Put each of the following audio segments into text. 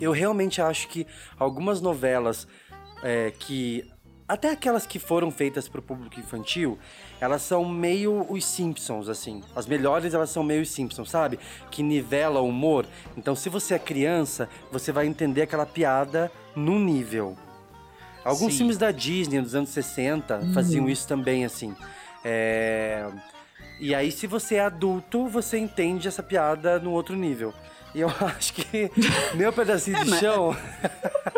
Eu realmente acho que algumas novelas é, que. Até aquelas que foram feitas para o público infantil, elas são meio os Simpsons, assim. As melhores, elas são meio os Simpsons, sabe? Que nivela o humor. Então, se você é criança, você vai entender aquela piada no nível. Alguns Sim. filmes da Disney dos anos 60 faziam isso também, assim. É... E aí, se você é adulto, você entende essa piada no outro nível. E eu acho que meu pedacinho de chão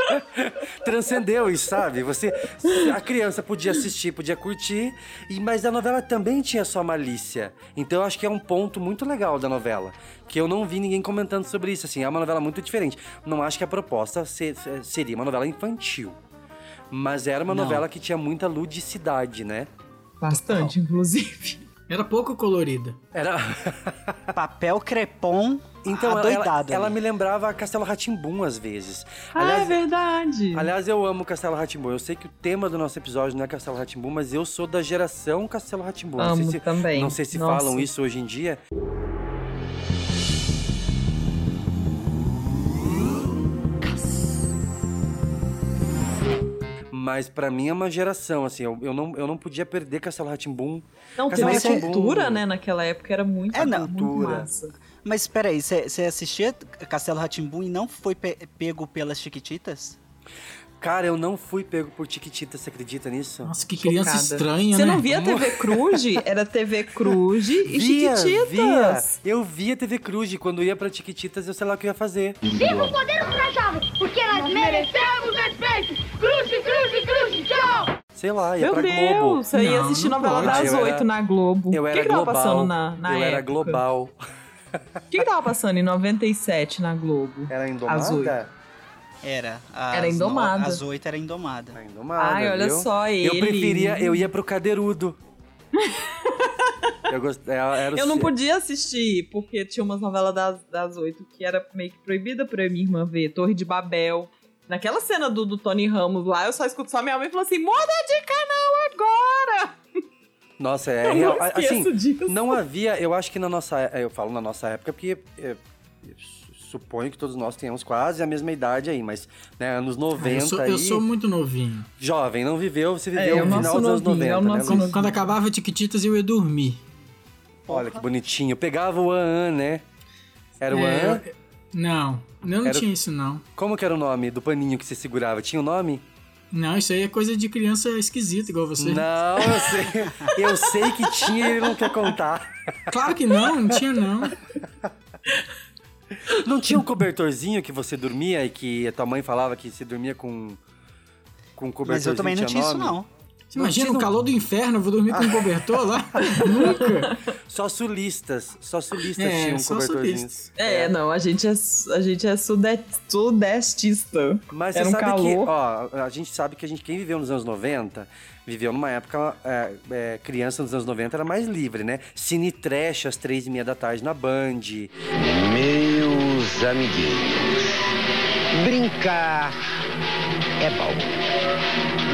transcendeu isso, sabe? Você, a criança podia assistir, podia curtir, e mas a novela também tinha sua malícia. Então eu acho que é um ponto muito legal da novela, que eu não vi ninguém comentando sobre isso. Assim, é uma novela muito diferente. Não acho que a proposta se- seria uma novela infantil, mas era uma Não. novela que tinha muita ludicidade, né? Bastante, inclusive. Era pouco colorida. Era Papel crepom Então, ela, adoidado. ela ali. me lembrava Castelo Ratimbum às vezes. Ah, é verdade. Aliás, eu amo Castelo Ratimbum. Eu sei que o tema do nosso episódio não é Castelo Ratimbum, mas eu sou da geração Castelo Ratimbum. Não sei Amo se, também. Não sei se Nossa. falam isso hoje em dia. Mas pra mim é uma geração, assim, eu, eu, não, eu não podia perder Castelo Ratimbum. Não, teve Castelo uma cultura, né, naquela época, era muito, É, não. muito Cultura. massa. Mas espera aí, você assistia Castelo Ratimbum e não foi pe- pego pelas Chiquititas? Cara, eu não fui pego por Tiquitita, você acredita nisso? Nossa, que criança Chocada. estranha, você né? Você não via TV Cruz? Era TV Cruz e via, Tiquititas. Via. Eu via TV Cruz. Quando ia pra Tiquititas, eu sei lá o que eu ia fazer. Viva o poder ultrajado, porque nós merecemos respeito! Cruz, Cruz, Cruz, tchau! Sei lá, ia Meu pra Deus, Globo. Você ia assistir novela pode. das oito na Globo. Eu era que que. Tava passando na, na eu época? era global. O que, que tava passando em 97 na Globo? Era Indomada? Às 8? Era. Às Era Indomada. no- Às oito era Indomada. Era indomada. Ai, olha viu? só ele. Eu preferia, eu ia pro Cadeirudo. eu gostei, era o Eu não se- podia assistir, porque tinha umas novelas das, das oito que era meio que proibida pra minha irmã ver. Torre de Babel. Naquela cena do, do Tony Ramos lá, eu só escuto só minha mãe falando assim: muda de canal agora! Nossa, é Eu real. não Assim, disso. não havia, eu acho que na nossa, é, eu falo na nossa época porque é, eu suponho que todos nós tenhamos quase a mesma idade aí, mas né, anos 90 Ah, eu, sou, aí, eu sou muito novinho. jovem, não viveu, você É, viveu é no final dos anos novinho, 90, é o né? Quando, quando acabava Tiquititas, eu ia dormir. Olha que bonitinho. Pegava o An, né? Era o É, An. Não, eu não Era tinha isso, não. Como que era o nome do paninho que você segurava? Tinha o nome? Não, isso aí é coisa de criança esquisita, igual você. Não, eu sei. Eu sei que tinha e ele não quer contar. Claro que não, não tinha não. Não tinha um cobertorzinho que você dormia e que a tua mãe falava que você dormia com com um Mas cobertorzinho eu também não tinha isso, não. Você imagina tinha o um- calor do inferno, eu vou dormir com um cobertor lá? Nunca. Só sulistas, só sulistas É, tinham só cobertorzinhos. sulistas. É, não, a gente é, a gente é sude, sudestista. Mas Era você um sabe que, calor. ó, a gente sabe que a gente, quem viveu nos anos 90, viveu numa época, é, é, criança nos anos 90 era mais livre, né? Cine trash às três e meia da tarde na Band. Meus amiguinhos, brincar é bom,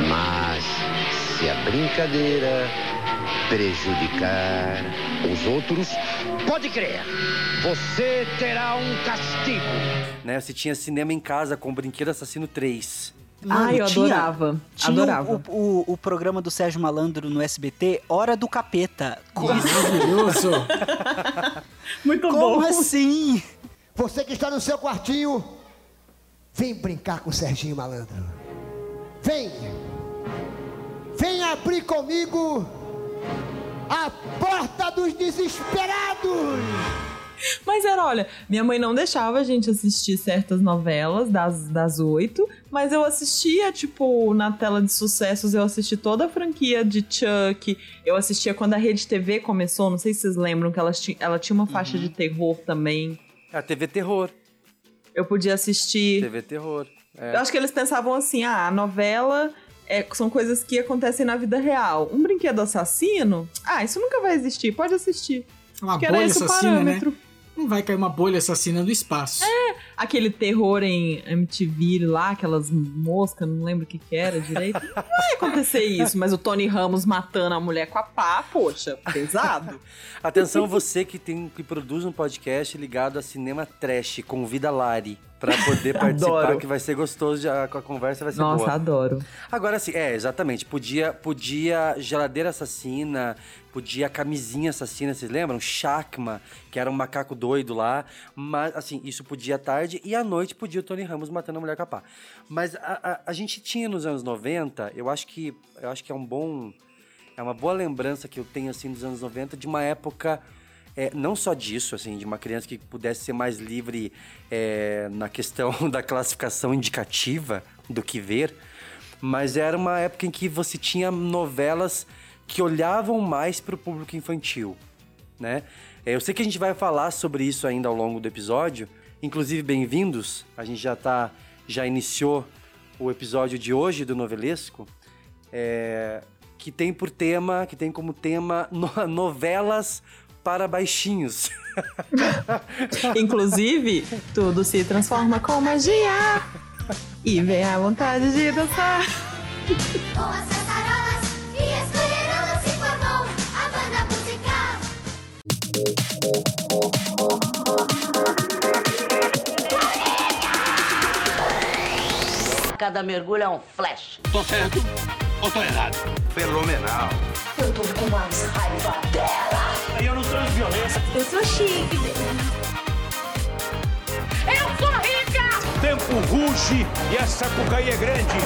mas se a brincadeira prejudicar os outros, pode crer, você terá um castigo. Né? Você tinha cinema em casa com Brinquedo Assassino 3. Ai, eu tinha- adorava. Tinha adorava. O, o, o programa do Sérgio Malandro no SBT, Hora do Capeta. Como, Maravilhoso. Muito como bom. assim? Você que está no seu quartinho, vem brincar com o Serginho Malandro. Vem! Vem abrir comigo a porta dos desesperados! Mas era, olha, minha mãe não deixava a gente assistir certas novelas das, das oito, mas eu assistia, tipo, na tela de sucessos, eu assisti toda a franquia de Chuck, eu assistia quando a Rede TV começou, não sei se vocês lembram que ela, ela tinha uma faixa de terror também. A TV Terror. Eu podia assistir. TV Terror. É. Eu acho que eles pensavam assim: ah, a novela é- são coisas que acontecem na vida real. Um brinquedo assassino? Ah, isso nunca vai existir, pode assistir. Uma Que era bolha assassina, né? Não vai cair uma bolha assassina do espaço. Aquele terror em MTV lá, aquelas moscas, não lembro o que que era direito. Não vai acontecer isso, mas o Tony Ramos matando a mulher com a pá, poxa, pesado. Atenção você que tem que produz um podcast ligado a cinema trash, convida a Lari pra poder participar, Adoro. que vai ser gostoso, a, a conversa vai ser Nossa, boa. adoro. Agora sim, é, exatamente. Podia, podia geladeira assassina, podia camisinha assassina, vocês lembram? Chacma, que era um macaco doido lá. Mas, assim, isso podia à tarde e à noite podia o Tony Ramos matando a mulher com a pá. Mas a, a, a gente tinha nos anos 90, eu acho que, eu acho que é um bom. É uma boa lembrança que eu tenho, assim, dos anos 90, de uma época. É, não só disso, assim, de uma criança que pudesse ser mais livre é, na questão da classificação indicativa do que ver, mas era uma época em que você tinha novelas que olhavam mais para o público infantil, né? É, Eu sei que a gente vai falar sobre isso ainda ao longo do episódio. Inclusive, bem-vindos. A gente já tá, já iniciou o episódio de hoje do Novelesco, é, que tem por tema, que tem como tema no- novelas para baixinhos. Inclusive, tudo se transforma com magia. E vem a vontade de dançar. Com as cantarolas e escolherolas se formou a banda musical. Cada mergulho é um flash. Tô certo ou tô errado? Fenomenal. Eu tô com mais raiva dela. Eu não sou violência. Eu sou chique. Eu sou rica! Tempo ruge e a sapucaí é grande.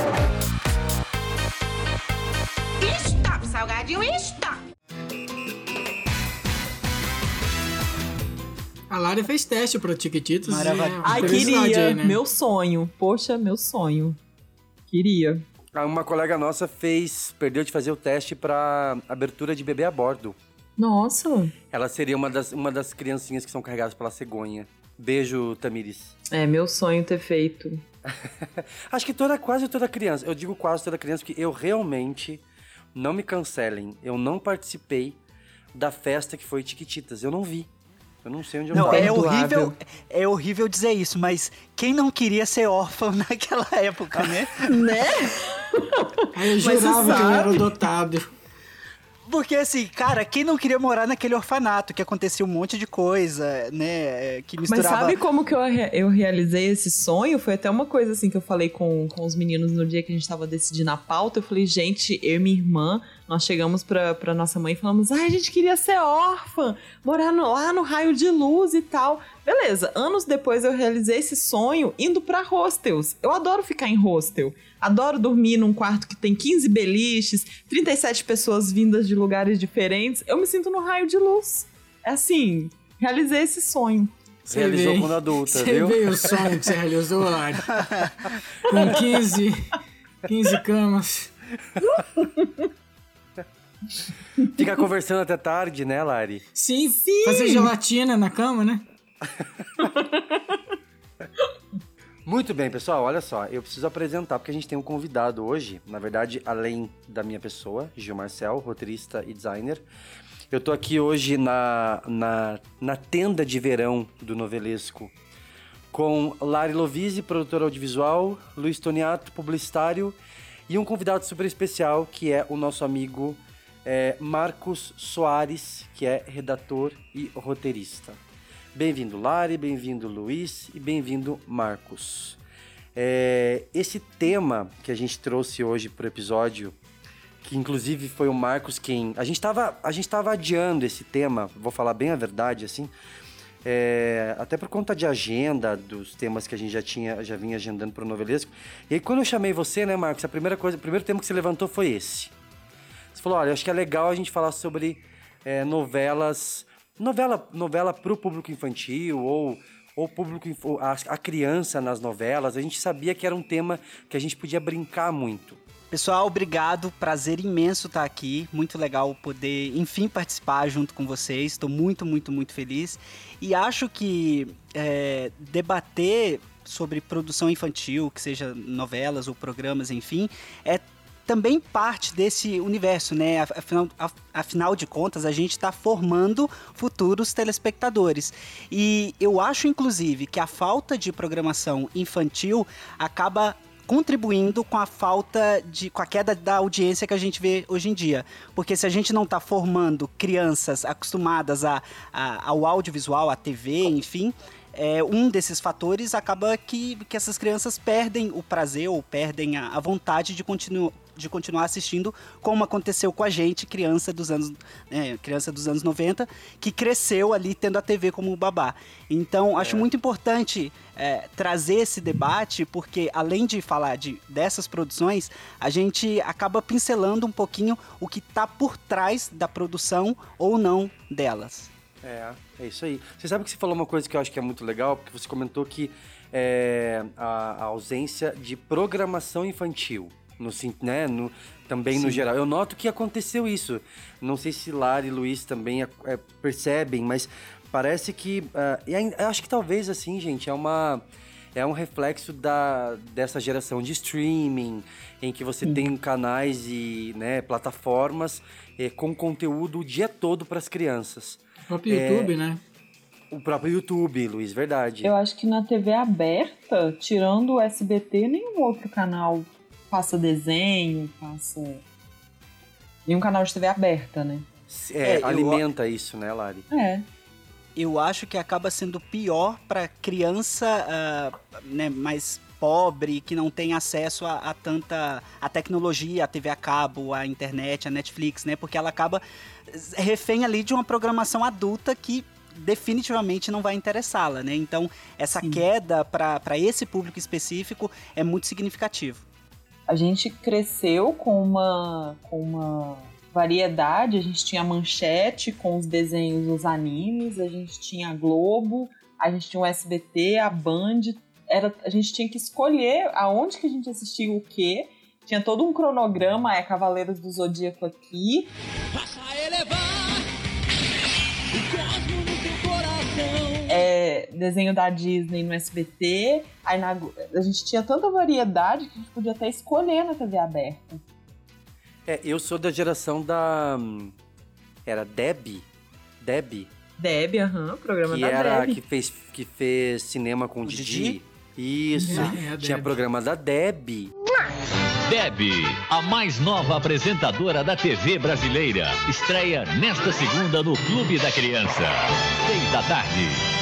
Stop, salgadinho, stop! A Lara fez teste pro Tiquititos. Maravilha. e é Ai, queria. aí, né? Meu sonho. Poxa, meu sonho. Queria. Uma colega nossa fez, perdeu de fazer o teste para abertura de bebê a bordo. Nossa. Ela seria uma das, uma das criancinhas que são carregadas pela cegonha. Beijo, Tamiris. É, meu sonho ter feito. Acho que toda, quase toda criança, eu digo quase toda criança, porque eu realmente, não me cancelem, eu não participei da festa que foi Tiquititas, eu não vi. Eu não sei onde eu Não, é horrível, é horrível dizer isso, mas quem não queria ser órfão naquela época, né? Né? Aí eu jurava que eu era adotado. Porque assim, cara, quem não queria morar naquele orfanato que acontecia um monte de coisa, né? Que Mas misturava. sabe como que eu, eu realizei esse sonho? Foi até uma coisa assim que eu falei com, com os meninos no dia que a gente tava decidindo a pauta. Eu falei, gente, eu e minha irmã, nós chegamos pra, pra nossa mãe e falamos: ai, a gente queria ser órfã, morar no- lá no raio de luz e tal. Beleza, anos depois eu realizei esse sonho indo pra hostels. Eu adoro ficar em hostel. Adoro dormir num quarto que tem 15 beliches, 37 pessoas vindas de lugares diferentes. Eu me sinto no raio de luz. É assim, realizei esse sonho. Você Realizou vê, quando adulta, Você viu? vê o sonho que você realizou, Lara. Com 15, 15 camas. Fica conversando até tarde, né, Lari? Sim, fazer gelatina na cama, né? Muito bem, pessoal, olha só, eu preciso apresentar, porque a gente tem um convidado hoje, na verdade, além da minha pessoa, Gil Marcel, roteirista e designer. Eu tô aqui hoje na, na, na tenda de verão do Novelesco, com Lari Lovise, produtora audiovisual, Luiz Toniato, publicitário, e um convidado super especial, que é o nosso amigo eh, Marcos Soares, que é redator e roteirista. Bem-vindo, Lari, bem-vindo, Luiz, e bem-vindo, Marcos. É, esse tema que a gente trouxe hoje pro episódio, que inclusive foi o Marcos quem. A gente tava, a gente adiando esse tema, vou falar bem a verdade, assim. é, até por conta de agenda dos temas que a gente já tinha, já vinha agendando pro novelesco. E aí, quando eu chamei você, né, Marcos, a primeira coisa, o primeiro tema que você levantou foi esse. Você falou, olha, acho que é legal a gente falar sobre é, novelas, novela, novela pro público infantil ou ou público a, a criança nas novelas. A gente sabia que era um tema que a gente podia brincar muito. Pessoal, obrigado. Prazer imenso estar aqui. Muito legal poder, enfim, participar junto com vocês. Estou muito, muito, muito feliz. E acho que é, debater sobre produção infantil, que seja novelas ou programas, enfim, é também parte desse universo, né? Afinal, afinal de contas, a gente está formando futuros telespectadores. E eu acho, inclusive, que a falta de programação infantil acaba contribuindo com a falta de com a queda da audiência que a gente vê hoje em dia. Porque se a gente não está formando crianças acostumadas a, a, ao audiovisual, à TV, enfim, é, um desses fatores acaba que, que essas crianças perdem o prazer ou perdem a, a vontade de continuar de continuar assistindo, como aconteceu com a gente, criança dos anos, é, criança dos anos 90, que cresceu ali tendo a TV como babá. Então, acho é. muito importante é, trazer esse debate, porque além de falar de, dessas produções, a gente acaba pincelando um pouquinho o que está por trás da produção ou não delas. É, é isso aí. Você sabe que você falou uma coisa que eu acho que é muito legal, porque você comentou que é, a, a ausência de programação infantil. No, né, no, também Sim. no geral. Eu noto que aconteceu isso. Não sei se Lara e Luiz também é, é, percebem, mas parece que. Uh, e acho que talvez assim, gente, é uma. É um reflexo da, dessa geração de streaming, em que você Sim. tem canais e né, plataformas eh, com conteúdo o dia todo para as crianças. O próprio é, YouTube, né? O próprio YouTube, Luiz, verdade. Eu acho que na TV aberta, tirando o SBT, nenhum outro canal passa desenho, passa. Nenhum canal de TV aberta, né? É, é alimenta eu... isso, né, Lari? É. Eu acho que acaba sendo pior para criança uh, né, mais pobre, que não tem acesso a, a, tanta a tecnologia, a TV a cabo, a internet, a Netflix, né? Porque ela acaba refém ali de uma programação adulta que definitivamente não vai interessá-la, né? Então, essa Sim. queda para esse público específico é muito significativo. A gente cresceu com uma, com uma variedade, a gente tinha manchete com os desenhos dos animes, a gente tinha a Globo, a gente tinha o SBT, a Band, era, a gente tinha que escolher aonde que a gente assistia o quê. Tinha todo um cronograma, é Cavaleiros do Zodíaco aqui. Passa desenho da Disney no SBT. Aí na, a gente tinha tanta variedade que a gente podia até escolher na TV aberta. É, eu sou da geração da. Era Deb? Deb? Deb, aham, uhum, programa que da era, Deb. Que fez, que fez cinema com o Didi. Didi. Isso, é, tinha programa da Deb. Deb, a mais nova apresentadora da TV brasileira, estreia nesta segunda no Clube da Criança. Seis da tarde.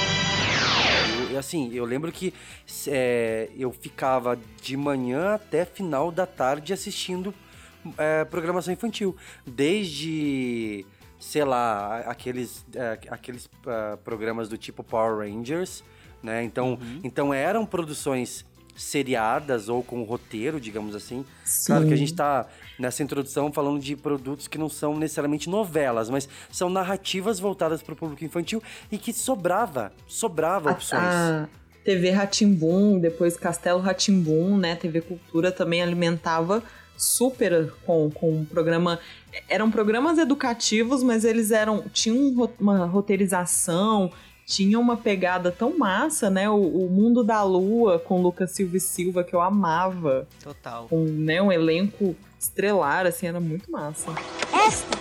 Eu, assim, eu lembro que é, eu ficava de manhã até final da tarde assistindo é, programação infantil. Desde, sei lá, aqueles, é, aqueles uh, programas do tipo Power Rangers né? Então, uhum. então eram produções seriadas ou com roteiro, digamos assim. Sim. Claro que a gente está nessa introdução falando de produtos que não são necessariamente novelas, mas são narrativas voltadas para o público infantil e que sobrava, sobrava a, opções. A TV Ratimbum, depois Castelo Ratimbum, né? TV Cultura também alimentava super com, com um programa. Eram programas educativos, mas eles eram. tinham uma roteirização tinha uma pegada tão massa, né? O, o, Mundo da Lua com Lucas Silva e Silva, que eu amava. Total. Com né, um elenco estrelar, assim, era muito massa. Esta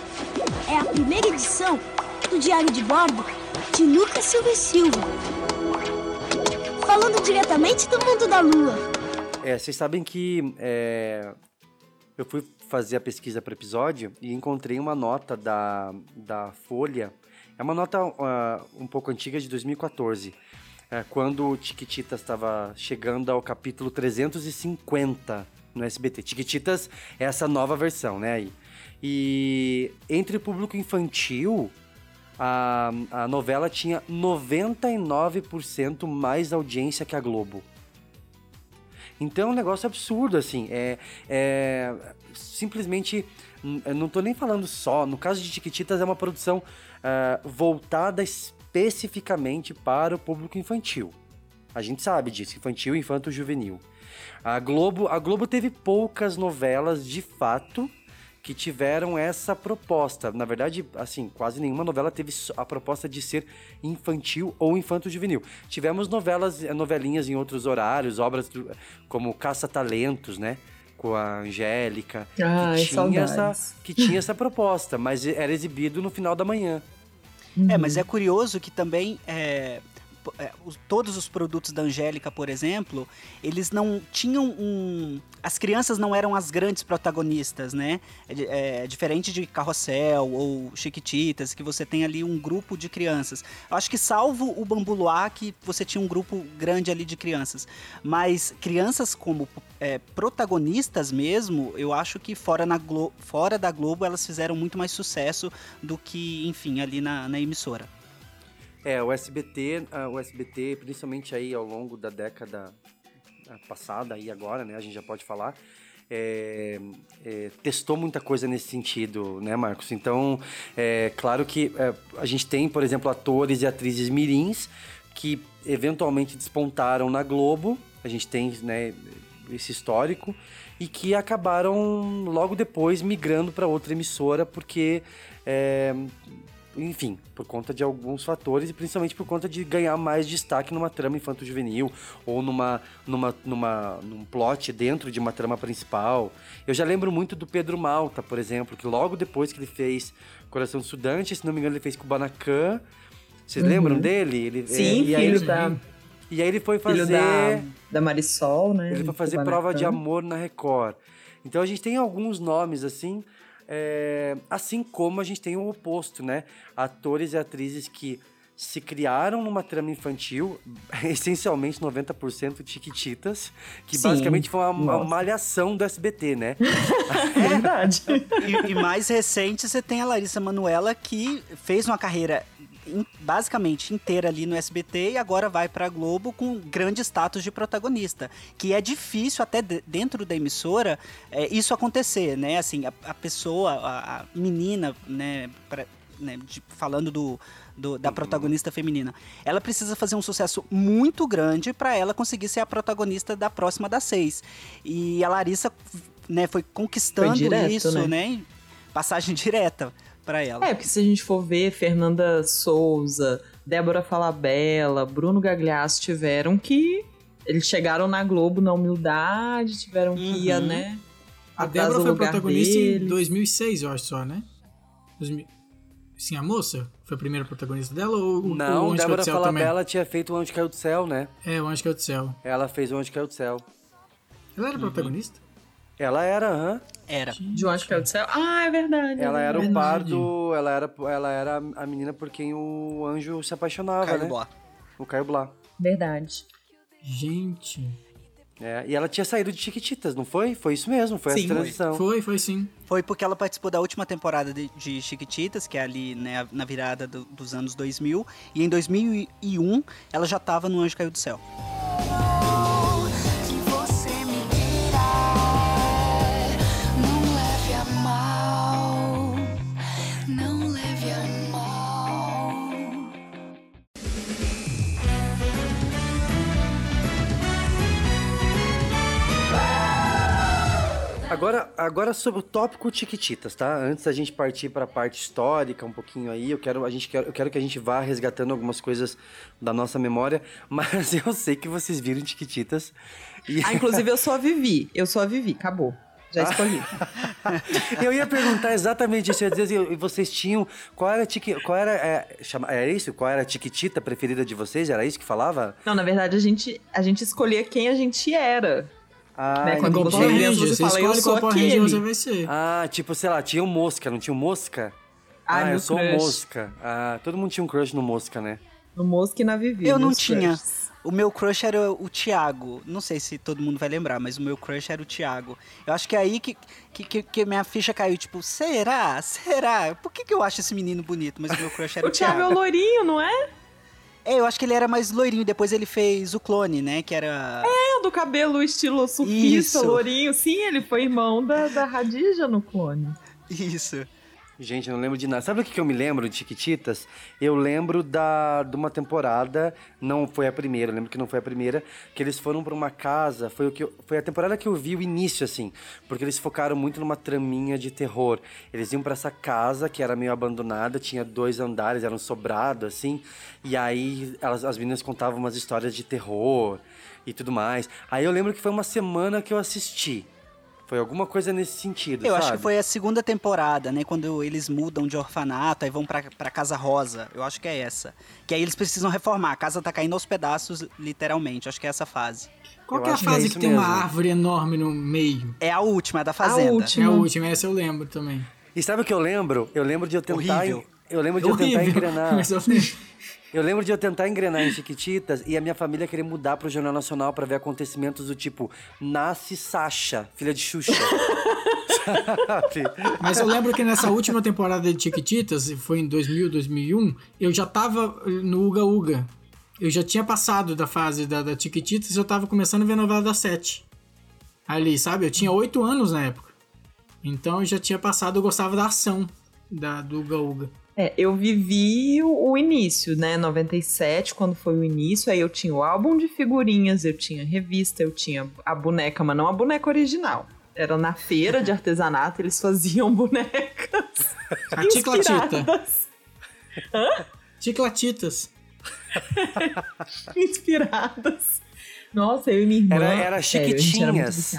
é a primeira edição do Diário de Bordo de Lucas Silva e Silva. Falando diretamente do Mundo da Lua. É, vocês sabem que é, eu fui fazer a pesquisa para episódio e encontrei uma nota da, da Folha é uma nota uh, um pouco antiga de 2014, é, quando o Tiquititas estava chegando ao capítulo 350 no SBT. Tiquititas é essa nova versão, né? Aí. E entre o público infantil, a, a novela tinha 99% mais audiência que a Globo. Então é um negócio absurdo, assim. É, é simplesmente. Eu não tô nem falando só. No caso de Tiquititas, é uma produção uh, voltada especificamente para o público infantil. A gente sabe disso, infantil, infanto, juvenil. A Globo, a Globo teve poucas novelas de fato que tiveram essa proposta. Na verdade, assim, quase nenhuma novela teve a proposta de ser infantil ou infanto-juvenil. Tivemos novelas, novelinhas em outros horários, obras como Caça-Talentos, né? Com a Angélica, Ai, que, tinha essa, que tinha essa proposta, mas era exibido no final da manhã. É, mas é curioso que também é, os- todos os produtos da Angélica, por exemplo, eles não tinham um. As crianças não eram as grandes protagonistas, né? É, é diferente de Carrossel ou Chiquititas, que você tem ali um grupo de crianças. Eu acho que salvo o Bambu Luar, que você tinha um grupo grande ali de crianças. Mas crianças como é, protagonistas mesmo, eu acho que fora, na Glo- fora da Globo elas fizeram muito mais sucesso do que, enfim, ali na, na emissora. É, o SBT, o SBT, principalmente aí ao longo da década ah, passada e agora, né, a gente já pode falar, é, é, testou muita coisa nesse sentido, né, Marcos? Então, é claro que é, a gente tem, por exemplo, atores e atrizes mirins que eventualmente despontaram na Globo, a gente tem, né, esse histórico, e que acabaram logo depois migrando para outra emissora, porque é, enfim, por conta de alguns fatores e principalmente por conta de ganhar mais destaque numa trama infanto-juvenil ou numa, numa, numa, num plot dentro de uma trama principal. Eu já lembro muito do Pedro Malta, por exemplo, que logo depois que ele fez Coração Estudante, se não me engano, ele fez Kubanacan. Vocês Uhum. lembram dele? Ele, Sim, e aí filho da- E aí ele foi fazer. da, da Marisol, né? Ele foi fazer Kubanacan. prova de amor na Record. Então a gente tem alguns nomes assim, é, assim como a gente tem o oposto, né? Atores e atrizes que se criaram numa trama infantil, essencialmente 90% chiquititas, que Sim, basicamente foi uma, uma malhação do SBT, né? É verdade. E, e mais recente você tem a Larissa Manuela que fez uma carreira basicamente inteira ali no SBT e agora vai pra Globo com grande status de protagonista, que é difícil até de- dentro da emissora é, isso acontecer, né? Assim, a, a pessoa, a, a menina, né, pra- né, de- falando do, do- da protagonista feminina, ela precisa fazer um sucesso muito grande pra ela conseguir ser a protagonista da próxima das seis. E a Larissa, né, foi conquistando Foi direto, isso, né? né? Passagem direta pra ela. É, porque se a gente for ver, Fernanda Souza, Débora Falabella, Bruno Gagliasso tiveram que. Eles chegaram na Globo na humildade, tiveram que ir, Uhum. né? A Débora foi protagonista deles. em 2006, eu acho só, né? 2000 Sim, a moça? Foi a primeira protagonista dela ou o- o Não, Anjo Caiu Débora do Céu também? Falabella tinha feito o Anjo Caiu do Céu, né? É, o Anjo Caiu do Céu. Ela fez o Anjo Caiu do Céu. Ela era protagonista? Ela era, aham. Era. De um Anjo Caiu do Céu? Ah, é verdade. Ela é era o verdade. pardo, ela era, ela era a menina por quem o anjo se apaixonava, Caio né? Blá. O Caio Blá. Verdade. Gente. É, e ela tinha saído de Chiquititas, não foi? Foi isso mesmo, foi Sim, essa transição. Foi, foi sim. Foi porque ela participou da última temporada de, de Chiquititas, que é ali né, na virada do- dos anos 2000. E em 2001, ela já tava no Anjo Caiu do Céu. Agora, agora sobre o tópico Chiquititas, tá? Antes da gente partir para a parte histórica um pouquinho aí, eu quero, a gente quer, eu quero que a gente vá resgatando algumas coisas da nossa memória, mas eu sei que vocês viram Chiquititas. E... Ah, inclusive eu a Vivi. Eu a Vivi, acabou. Já Ah. escolhi. Eu ia perguntar exatamente isso. Eu ia dizer, e vocês tinham. Qual era, a tiqui, qual era, é, chama, era isso? Qual era a tiquitita preferida de vocês? Era isso que falava? Não, na verdade, a gente, a gente escolhia quem a gente era. Ah, Né, quando você você fala, eu sou aquele. vai ser. Ah, tipo, sei lá, tinha o Mosca, não tinha o Mosca? Ah, ah, eu sou o. Mosca. Ah, todo mundo tinha um crush no Mosca, né? No Mosca e na Vivi. Eu não tinha. crushes. O meu crush era o Thiago. Não sei se todo mundo vai lembrar, mas o meu crush era o Thiago. Eu acho que é aí que, que, que, que minha ficha caiu. Tipo, será? Será? Por que, que eu acho esse menino bonito? Mas o meu crush era o, O Thiago é o loirinho, não é? É, eu acho que ele era mais loirinho. Depois ele fez o clone, né? Que era. É, o do cabelo estilo surfista, Isso. lourinho. Sim, ele foi irmão da, da Radija no clone. Isso. Gente, eu não lembro de nada. Sabe o que que eu me lembro de Chiquititas? Eu lembro da, de uma temporada, não foi a primeira, eu lembro que não foi a primeira, que eles foram pra uma casa, foi, o que eu- foi a temporada que eu vi o início, assim, porque eles focaram muito numa traminha de terror. Eles iam pra essa casa, que era meio abandonada, tinha dois andares, era um sobrado, assim, e aí elas, as meninas contavam umas histórias de terror e tudo mais. Aí eu lembro que foi uma semana que eu assisti. Foi alguma coisa nesse sentido, Eu sabe? acho que foi a segunda temporada, né? Quando eles mudam de orfanato, aí vão pra, pra Casa Rosa. Eu acho que é essa. Que aí eles precisam reformar. A casa tá caindo aos pedaços, literalmente. Acho que é essa fase. Qual Eu que é a acho que é fase que, tem uma mesmo. árvore enorme no meio? É a última, é a da Fazenda. última. É a última, essa eu lembro também. E sabe o que eu lembro? Eu lembro de eu tentar... Horrível. Eu lembro de eu tentar Horrível. engrenar... Mas eu. Eu lembro de eu tentar engrenar em Chiquititas e a minha família querer mudar pro Jornal Nacional pra ver acontecimentos do tipo Nasce Sasha, filha de Xuxa. Mas eu lembro que nessa última temporada de Chiquititas, foi em 2000, 2001, eu já tava no Uga Uga. Eu já tinha passado da fase da, da Chiquititas e eu tava começando a ver a novela da Sete. Ali, sabe? Eu tinha oito anos na época. Então eu já tinha passado, eu gostava da ação da, do Uga Uga. É, eu vivi o, o início, né? 97, quando foi o início. Aí eu tinha o álbum de figurinhas, eu tinha revista, eu tinha a boneca, mas não a boneca original. Era na feira de artesanato, eles faziam bonecas. A Ticlatita. inspiradas. Ticlatitas. Inspiradas. Nossa, eu e minha irmã. Era- era chiquitinhas.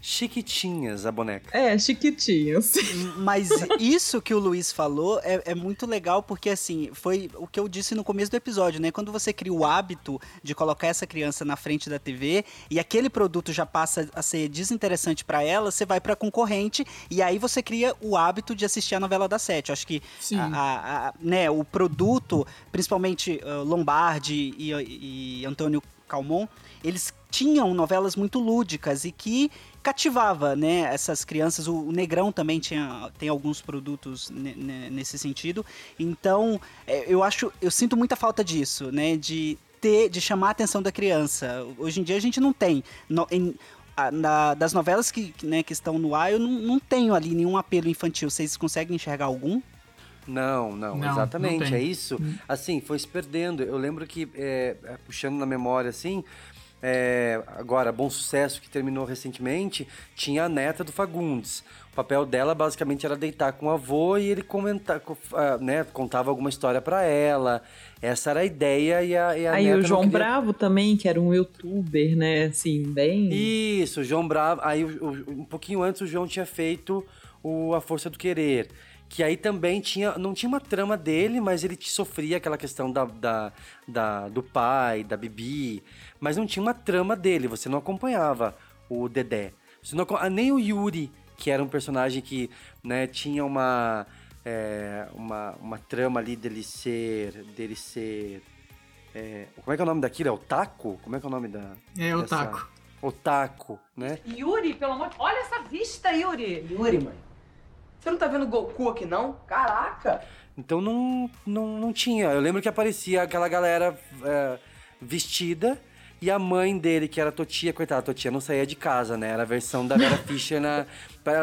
Chiquitinhas a boneca. É, chiquitinhas. Mas isso que o Luiz falou é, é muito legal porque, assim, foi o que eu disse no começo do episódio, né? Quando você cria o hábito de colocar essa criança na frente da TV e aquele produto já passa a ser desinteressante pra ela, você vai pra concorrente e aí você cria o hábito de assistir a novela da sete. Eu acho que a- a- a- né, o produto, principalmente uh, Lombardi e, e Antônio Calmon, eles tinham novelas muito lúdicas e que cativava, né, essas crianças. O, Negrão também tinha tem alguns produtos ne- ne- nesse sentido. Então, é, eu acho, eu sinto muita falta disso, né, de ter, de chamar a atenção da criança. Hoje em dia a gente não tem. No- em- na- das novelas que, que, né, que estão no ar, eu não, não tenho ali nenhum apelo infantil. Vocês conseguem enxergar algum? Não, não, Não, exatamente, não é isso. Assim, foi se perdendo. Eu lembro que, é, puxando na memória, assim, é, agora, Bom Sucesso, que terminou recentemente, tinha a neta do Fagundes. O papel dela, basicamente, era deitar com o avô e ele comentar, co- ah, né, contava alguma história pra ela. Essa era a ideia e a, e a Aí neta o não João queria... Bravo também, que era um youtuber, né? Assim, bem. Isso, o João Bravo. Aí, o- o- um pouquinho antes, o João tinha feito o A Força do Querer. Que aí também tinha. Não tinha uma trama dele, mas ele te sofria aquela questão da, da, da- do pai, da Bibi. Mas não tinha uma trama dele, você não acompanhava o Dedé. Você não, ah, nem o Yuri, que era um personagem que né, tinha uma, é, uma. uma trama ali dele ser. dele ser. é, como é que é o nome daquilo? É o Taco? Como é que é o nome da. É, o dessa- taco. Otaku, né? Yuri, pelo amor de... Olha essa vista, Yuri! Yuri, mãe. Você não tá vendo Goku aqui, não? Caraca! Então não, não, não tinha. Eu lembro que aparecia aquela galera é, vestida e a mãe dele, que era a Totia, coitada, a Totia não saía de casa, né? Era a versão da Vera Fischer na.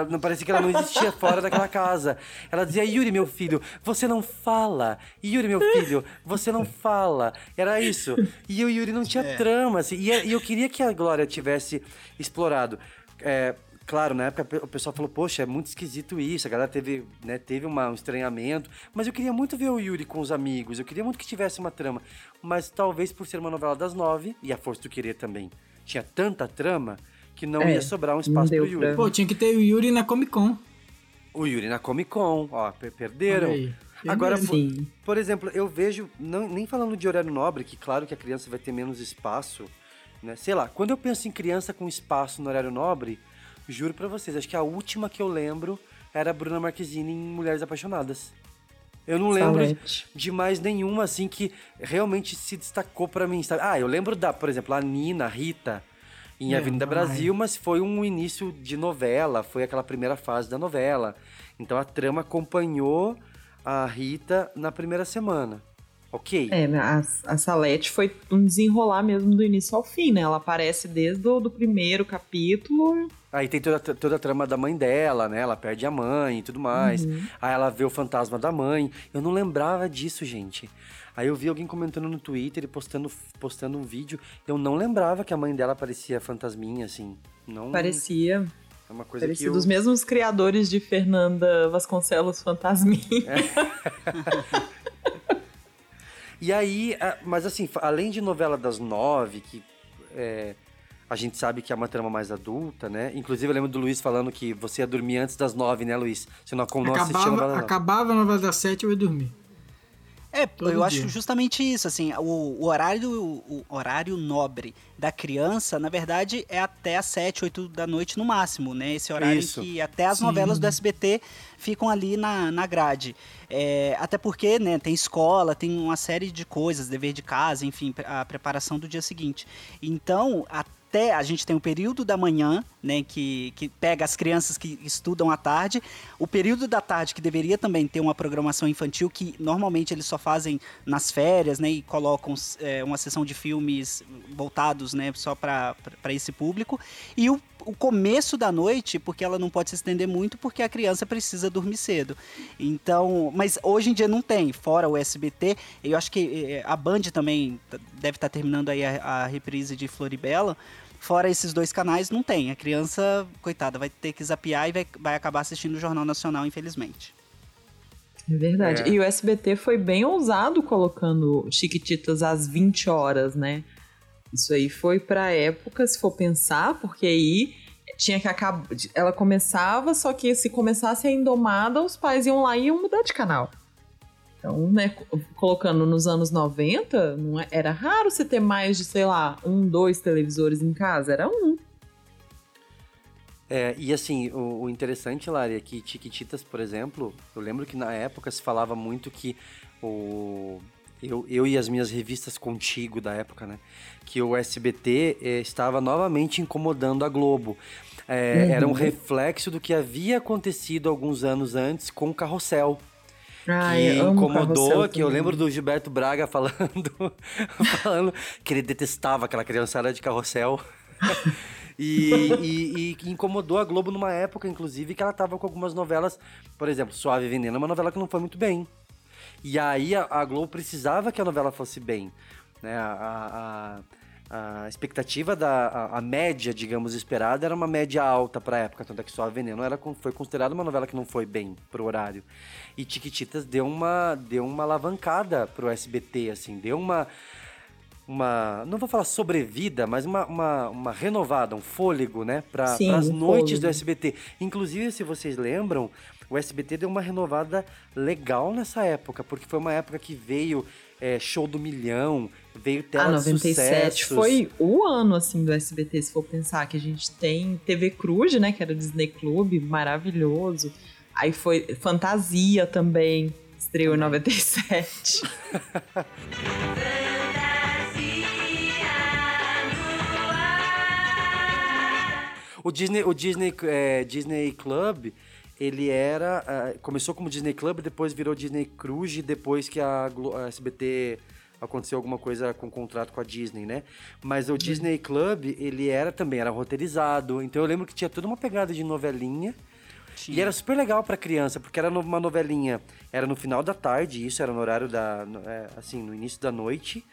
Não parecia que ela não existia fora daquela casa. Ela dizia, Yuri, meu filho, você não fala. Yuri, meu filho, você não fala. Era isso. E o Yuri não tinha trama, assim. E, e eu queria que a Glória tivesse explorado. É, Claro, na época o pessoal falou, poxa, é muito esquisito isso, a galera teve, né, teve uma- um estranhamento, mas eu queria muito ver o Yuri com os amigos, eu queria muito que tivesse uma trama, mas talvez por ser uma novela das nove, e a Força do Querer também, tinha tanta trama que não É, ia sobrar um espaço pro Yuri. pra- Pô, tinha que ter o Yuri na Comic Con. O Yuri na Comic Con, ó, per- perderam. Aí. Agora, por, Sim. por exemplo, eu vejo, não, nem falando de horário nobre, que claro que a criança vai ter menos espaço, né? Sei lá, quando eu penso em criança com espaço no horário nobre, juro pra vocês, acho que a última que eu lembro era a Bruna Marquezine em Mulheres Apaixonadas. Eu não lembro Salete. de mais nenhuma, assim, que realmente se destacou pra mim, sabe? Ah, eu lembro da, por exemplo, a Nina, a Rita, em É, Avenida. Brasil, mas foi um início de novela, foi aquela primeira fase da novela. Então a trama acompanhou a Rita na primeira semana. Ok? É, a, a Salete foi um desenrolar mesmo do início ao fim, né? Ela aparece desde o do primeiro capítulo. Aí tem toda, toda a trama da mãe dela, né? Ela perde a mãe e tudo mais. Uhum. Aí ela vê o fantasma da mãe. Eu não lembrava disso, gente. Aí eu vi alguém comentando no Twitter e postando, postando um vídeo. Eu não lembrava que a mãe dela parecia fantasminha, assim. Não, Parecia. É uma coisa Parecia que eu... dos mesmos criadores de Fernanda Vasconcelos Fantasminha. E aí, mas assim, além de novela das nove, que é, a gente sabe que é uma trama mais adulta, né? Inclusive, eu lembro do Luiz falando que você ia dormir antes das nove, né, Luiz? Você não, não assistia a novela, Acabava, acabava a novela das sete, eu ia dormir. É, Todo eu acho dia. justamente isso, assim, o, o horário o horário nobre da criança, na verdade, é até às 7, 8 da noite no máximo, né? Esse horário Isso. em que até as Sim. novelas do SBT ficam ali na, na grade. É, até porque, né, tem escola, tem uma série de coisas, dever de casa, enfim, a preparação do dia seguinte. Então, até a gente tem o período da manhã, né, que, que pega as crianças que estudam à tarde, o período da tarde que deveria também ter uma programação infantil, que normalmente eles só fazem nas férias, né, e colocam é, uma sessão de filmes voltados, né, só para esse público, e o, o começo da noite, porque ela não pode se estender muito, porque a criança precisa dormir cedo. Então, mas hoje em dia não tem, fora o SBT, eu acho que eh, a Band também t- deve estar terminando aí a, a reprise de Floribela, Fora esses dois canais, não tem. A criança, coitada, vai ter que zapear e vai, vai acabar assistindo o Jornal Nacional, infelizmente. É verdade. É. E o SBT foi bem ousado colocando Chiquititas às 20 horas, né? Isso aí foi pra época, se for pensar, porque aí tinha que acabar. Ela começava, só que se começasse a Indomada, os pais iam lá e iam mudar de canal. Então, né, co- colocando nos anos 90, não é- era raro você ter mais de, sei lá, um, dois televisores em casa. Era um. É, e assim, o, o interessante, Lari, é que Chiquititas, por exemplo, eu lembro que na época se falava muito que o. Eu, eu e as minhas revistas contigo da época, né? Que o SBT eh, estava novamente incomodando a Globo. É, Uhum. Era um reflexo do que havia acontecido alguns anos antes com o Carrossel. Ai, que incomodou, que eu lembro do Gilberto Braga falando, falando que ele detestava aquela criançada de carrossel. E, e- e que incomodou a Globo numa época, inclusive, que ela tava com algumas novelas, por exemplo, Suave Veneno é uma novela que não foi muito bem. E aí a, a Globo precisava que a novela fosse bem. Né? A, a- a expectativa da a, a média, digamos, esperada era uma média alta pra época, tanto é que Suave Veneno era, foi considerada uma novela que não foi bem pro horário. E Tiquititas deu uma, deu uma alavancada pro SBT, assim, deu uma uma, não vou falar sobrevida, mas uma, uma, uma renovada, um fôlego, né? Para as noites do fôlego. SBT. Inclusive, se vocês lembram, o SBT deu uma renovada legal nessa época, porque foi uma época que veio é, Show do Milhão, veio Tela Ah, de 97 Sucessos. foi o ano, assim, do SBT, se for pensar, que a gente tem TV Cruz, né, que era o Disney Club, maravilhoso. Aí foi Fantasia também, estreou em 97. O Disney, o Disney, é, Disney Club, ele era. ah, começou como Disney Club, depois virou Disney Cruise, depois que a, Glo- a SBT aconteceu alguma coisa com o contrato com a Disney, né? Mas o Disney Club, ele era também, era roteirizado. Então eu lembro que tinha toda uma pegada de novelinha. E era super legal pra criança, porque era uma novelinha, era no final da tarde, isso era no horário da, é, assim, no início da noite.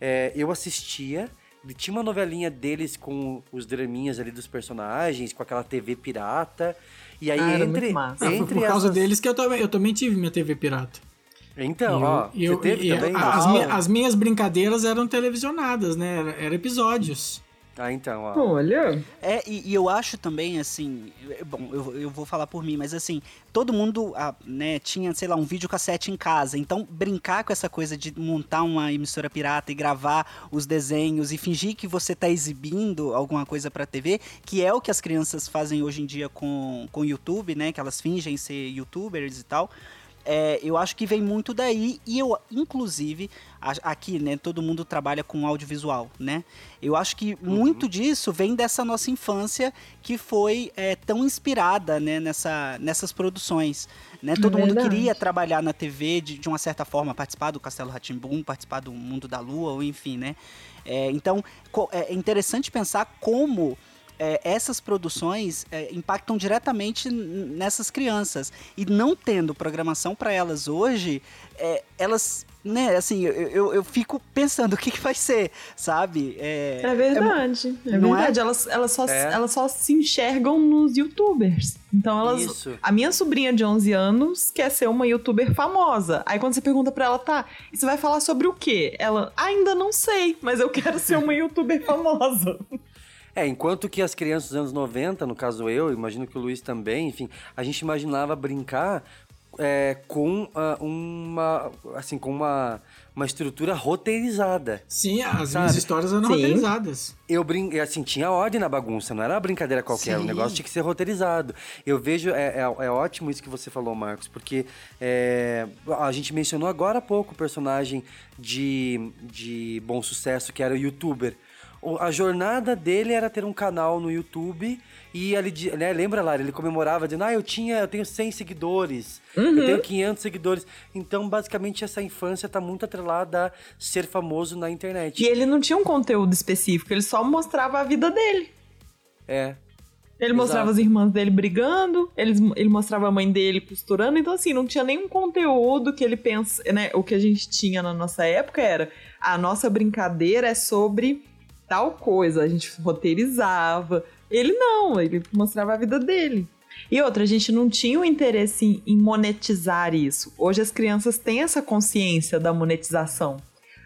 É, eu assistia, e tinha uma novelinha deles com os draminhas ali dos personagens, com aquela TV pirata. E aí Ah, era entre, muito massa. Ah, foi entre por causa essas- deles que eu também, eu também tive minha TV pirata. Então, eu- ó, eu- você teve e também? As, minha- as minhas brincadeiras eram televisionadas, né? Era, era episódios. Ah, então, ó. Olha. É, e, e eu acho também, assim, é, bom, eu, eu vou falar por mim, mas assim, todo mundo, ah, né, tinha, sei lá, um videocassete em casa, então brincar com essa coisa de montar uma emissora pirata e gravar os desenhos e fingir que você tá exibindo alguma coisa pra TV, que é o que as crianças fazem hoje em dia com o YouTube, né, que elas fingem ser youtubers e tal, é, eu acho que vem muito daí e eu, inclusive, a- aqui, né, todo mundo trabalha com audiovisual, né? Eu acho que muito disso vem dessa nossa infância que foi é, tão inspirada, né, nessa, nessas produções, né? Todo mundo queria trabalhar na TV de, de uma certa forma, participar do Castelo Ratimbum, participar do Mundo da Lua, ou enfim, né? É, então, co- é interessante pensar como é, essas produções é, impactam diretamente nessas crianças. E não tendo programação para elas hoje, é, elas, né, assim, eu, eu, eu fico pensando o que, que vai ser, sabe? É, É verdade. É, não é? verdade. Elas, elas, só, É. elas só se enxergam nos youtubers. Então elas. Isso. A minha sobrinha de 11 anos quer ser uma youtuber famosa. Aí quando você pergunta pra ela, tá, e você vai falar sobre o quê? Ela, ainda não sei, mas eu quero ser uma youtuber famosa. É, enquanto que as crianças dos anos 90, no caso eu, imagino que o Luiz também, enfim, a gente imaginava brincar é, com ah, uma assim com uma, uma estrutura roteirizada. Sim, as Sabe? minhas histórias eram Sim. roteirizadas. Eu brin... assim, tinha ordem na bagunça, não era uma brincadeira qualquer, o Sim. negócio tinha que ser roteirizado. Eu vejo, é, é, é ótimo isso que você falou, Marcos, porque é, a gente mencionou agora há pouco o personagem de, de bom sucesso, que era o youtuber. A jornada dele era ter um canal no YouTube e ele, né, lembra lá, ele comemorava dizendo, ah, eu tinha, eu tenho 100 seguidores, Uhum. eu tenho 500 seguidores. Então, basicamente, essa infância tá muito atrelada a ser famoso na internet. E ele não tinha um conteúdo específico, ele só mostrava a vida dele. É. Ele mostrava Exato. as irmãs dele brigando, ele, ele mostrava a mãe dele costurando, então assim, não tinha nenhum conteúdo que ele pensa, né? O que a gente tinha na nossa época era a nossa brincadeira é sobre tal coisa, a gente roteirizava. Ele não, ele mostrava a vida dele. E outra, a gente não tinha o interesse em, monetizar isso. Hoje as crianças têm essa consciência da monetização.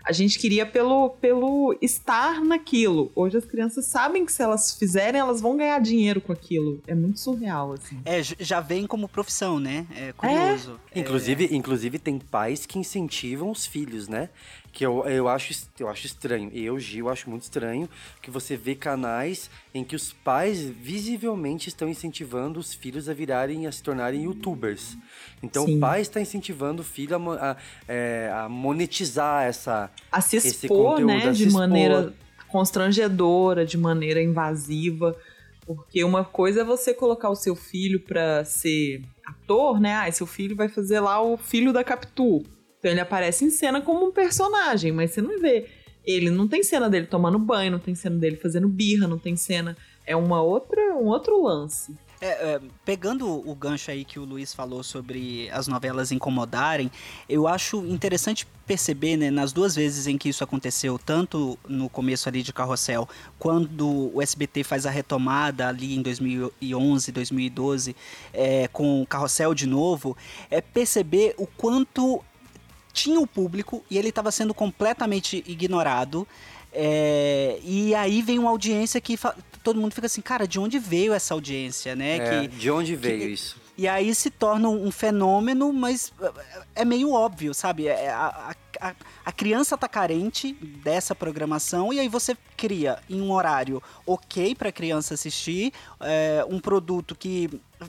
A gente queria pelo, pelo estar naquilo. Hoje as crianças sabem que se elas fizerem, elas vão ganhar dinheiro com aquilo. É muito surreal, assim. É, já vem como profissão, né? É curioso. Inclusive, inclusive tem pais que incentivam os filhos, né? Que eu, eu, acho, eu acho estranho. Eu, Gil, acho muito estranho que você vê canais em que os pais visivelmente estão incentivando os filhos a virarem, a se tornarem youtubers. Então Sim. o pai está incentivando o filho a, a, é, a monetizar essa, A se esse expor, conteúdo, né? De expor. maneira constrangedora, de maneira invasiva. Porque uma coisa é você colocar o seu filho pra ser ator, né? Ah, seu filho vai fazer lá o filho da Capitu. Então ele aparece em cena como um personagem, mas você não vê. Ele não tem cena dele tomando banho, não tem cena dele fazendo birra, não tem cena. É uma outra, um outro lance. É, é, pegando o gancho aí que o Luiz falou sobre as novelas incomodarem, eu acho interessante perceber, né, nas duas vezes em que isso aconteceu, tanto no começo ali de Carrossel, quando o SBT faz a retomada ali em 2011, 2012, é, com Carrossel de novo, é perceber o quanto tinha o público e ele estava sendo completamente ignorado. É, e aí vem uma audiência que todo mundo fica assim, cara, de onde veio essa audiência, né? É, que, de onde veio que- isso? E aí se torna um fenômeno, mas é meio óbvio, sabe? É, A, a, a- criança tá carente dessa programação e aí você cria em um horário ok para a criança assistir, é, um produto que,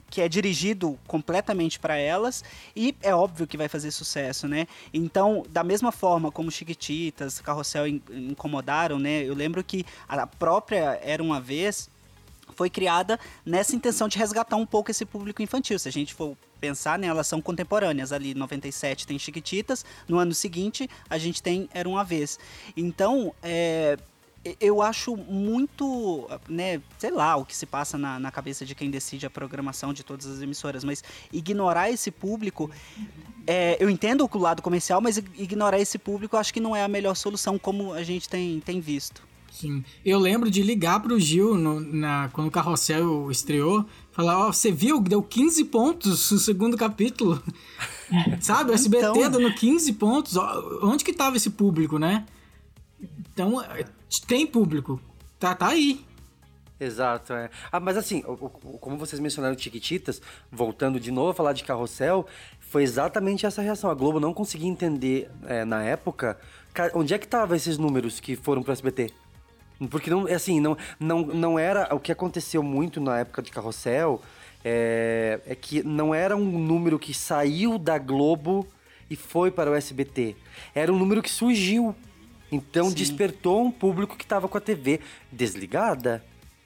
que é dirigido completamente para elas e é óbvio que vai fazer sucesso, né? Então, da mesma forma como Chiquititas, Carrossel in- incomodaram, né? Eu lembro que a própria Era Uma Vez foi criada nessa intenção de resgatar um pouco esse público infantil. Se a gente for pensar, né, elas são contemporâneas. Ali, 97 tem Chiquititas, no ano seguinte a gente tem Era Uma Vez. Então, é, eu acho muito, né, sei lá, o que se passa na, na cabeça de quem decide a programação de todas as emissoras, mas ignorar esse público, é, eu entendo o lado comercial, mas ignorar esse público eu acho que não é a melhor solução, como a gente tem, tem visto. Sim. Eu lembro de ligar pro Gil no- na, quando o Carrossel estreou, falar, ó, você viu? Deu 15 pontos no segundo capítulo. Sabe? O SBT Então- dando 15 pontos. Onde que tava esse público, né? Então, é, tem público. Tá, tá aí. Exato, é. Ah, mas assim, como vocês mencionaram Chiquititas, voltando de novo a falar de Carrossel, foi exatamente essa reação. A Globo não conseguia entender é, na época ca- onde é que estavam esses números que foram pro SBT. Porque não, assim, não, não, não era. O que aconteceu muito na época de Carrossel é, é que não era um número que saiu da Globo e foi para o SBT. Era um número que surgiu. Então Sim. despertou um público que estava com a TV desligada.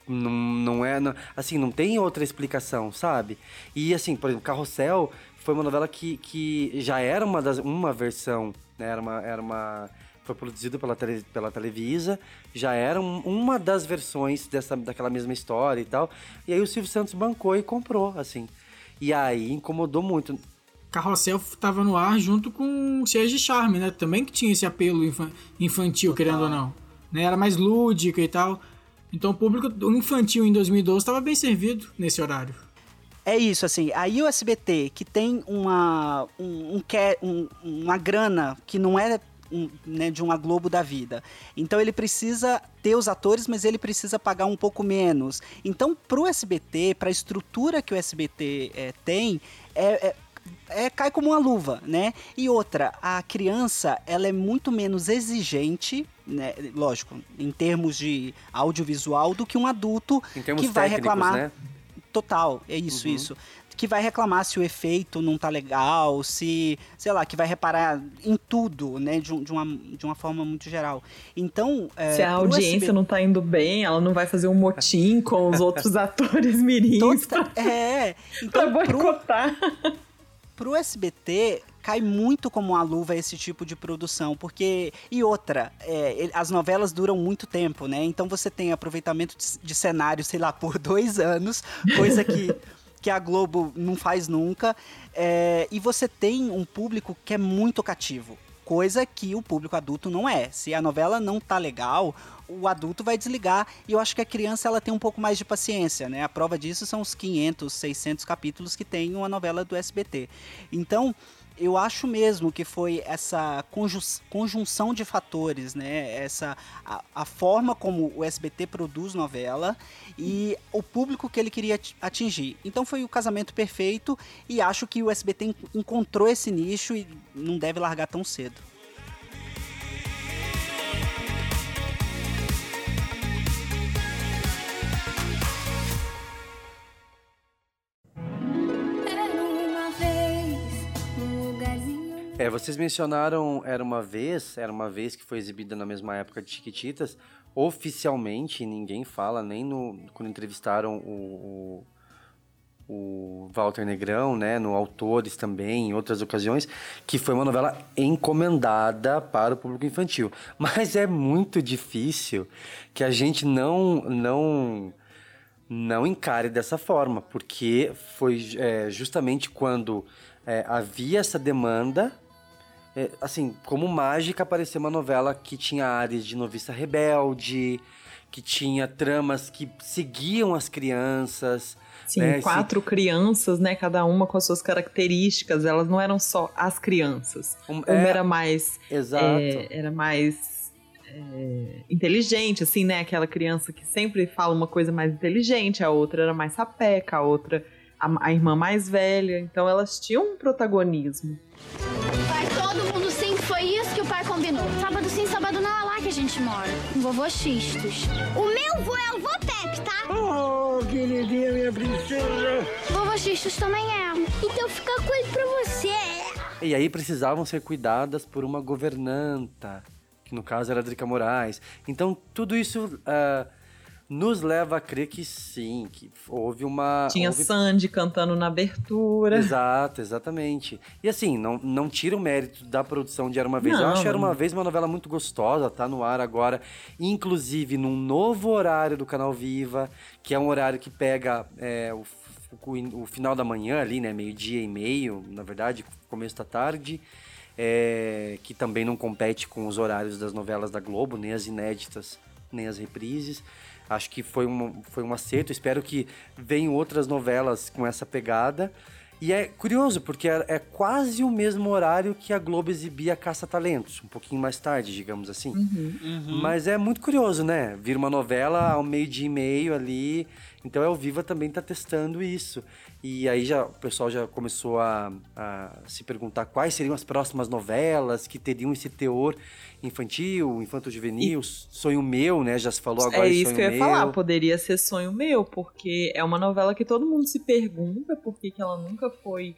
Não, não é. não- assim, não tem outra explicação, sabe? E assim, por exemplo, Carrossel foi uma novela que, que já era uma, das, uma versão, né? Era uma. Era uma foi produzido pela, tele, pela Televisa, já era um- uma das versões dessa, daquela mesma história e tal. E aí o Silvio Santos bancou e comprou, assim. E aí incomodou muito. Carrossel tava no ar junto com Cheias de Charme, né? Também que tinha esse apelo infan- infantil, querendo ou não. Né? Era mais lúdica e tal. Então o público infantil em 2012 estava bem servido nesse horário. É isso, assim, aí o SBT, que tem uma, um, que- um- uma grana que não é um, né, de uma Globo da vida. Então ele precisa ter os atores, mas ele precisa pagar um pouco menos. Então, pro SBT, para a estrutura que o SBT é, tem, é, é é, cai como uma luva, né? E outra, a criança, ela é muito menos exigente, né? Lógico, em termos de audiovisual, do que um adulto que vai técnicos, reclamar. né? Total, é isso, Uhum. isso. Que vai reclamar se o efeito não tá legal, se, sei lá, que vai reparar em tudo, né? De, de uma, de uma forma muito geral. Então. é, Se a pro audiência SBT não tá indo bem, ela não vai fazer um motim com os outros atores mirins pra, É, pra então pro, boicotar. pro SBT cai muito como uma luva esse tipo de produção, porque e outra, é, as novelas duram muito tempo, né? Então você tem aproveitamento de, de cenário, sei lá, por dois anos, coisa que que a Globo não faz nunca, é, e você tem um público que é muito cativo. Coisa que o público adulto não é. Se a novela não tá legal, o adulto vai desligar. E eu acho que a criança ela tem um pouco mais de paciência, né? A prova disso são os 500, 600 capítulos que tem uma novela do SBT. Então, eu acho mesmo que foi essa conju- conjunção de fatores, né? Essa a, a forma como o SBT produz novela e o público que ele queria ati- atingir. Então foi o casamento perfeito e acho que o SBT en- encontrou esse nicho e não deve largar tão cedo. É, vocês mencionaram Era Uma Vez, Era Uma Vez que foi exibida na mesma época de Chiquititas. Oficialmente, ninguém fala, nem no, quando entrevistaram o, o, o Walter Negrão, né, no Autores também, em outras ocasiões, que foi uma novela encomendada para o público infantil. Mas é muito difícil que a gente não... não não encare dessa forma, porque foi é, justamente quando é, havia essa demanda, é, assim, como mágica apareceu uma novela que tinha áreas de noviça rebelde, que tinha tramas que seguiam as crianças. Sim, né, esse- quatro crianças, né? Cada uma com as suas características. Elas não eram só as crianças. Um- Uma é, era mais. Exato. é, era mais. é, inteligente, assim, né? Aquela criança que sempre fala uma coisa mais inteligente, a outra era mais sapeca, a outra, a, a irmã mais velha. Então elas tinham um protagonismo. Sim, foi isso que o pai combinou. Sábado sim, sábado não, é lá que a gente mora. Com vovô Xistos. O meu vô é o vô Pepe, tá? Oh, queridinha, minha princesa. Vovô Xistos também é. Então fica com ele pra você. E aí precisavam ser cuidadas por uma governanta, que no caso era a Drica Moraes. Então tudo isso ah, nos leva a crer que sim, que houve uma. Tinha houve... Sandy cantando na abertura. Exato, exatamente. E assim, não, não tira o mérito da produção de Era Uma Vez. Eu Não, acho Era. Uma Vez uma novela muito gostosa, tá no ar agora, inclusive num novo horário do Canal Viva, que é um horário que pega é, o, o- o final da manhã ali, né, meio-dia e meio, na verdade, começo da tarde, é, que também não compete com os horários das novelas da Globo, nem as inéditas, nem as reprises. Acho que foi um, foi um acerto. Espero que venham outras novelas com essa pegada. E é curioso, porque é, é quase o mesmo horário que a Globo exibia Caça Talentos, um pouquinho mais tarde, digamos assim. Mas é muito curioso, né? Vir uma novela ao meio-dia e meio ali. Então é o Viva também tá testando isso. E aí já o pessoal já começou a, a se perguntar quais seriam as próximas novelas que teriam esse teor infantil, infanto-juvenil, sonho meu, né? Já se falou agora é isso sonho que eu ia meu. falar, poderia ser sonho meu, porque é uma novela que todo mundo se pergunta por que, que ela nunca foi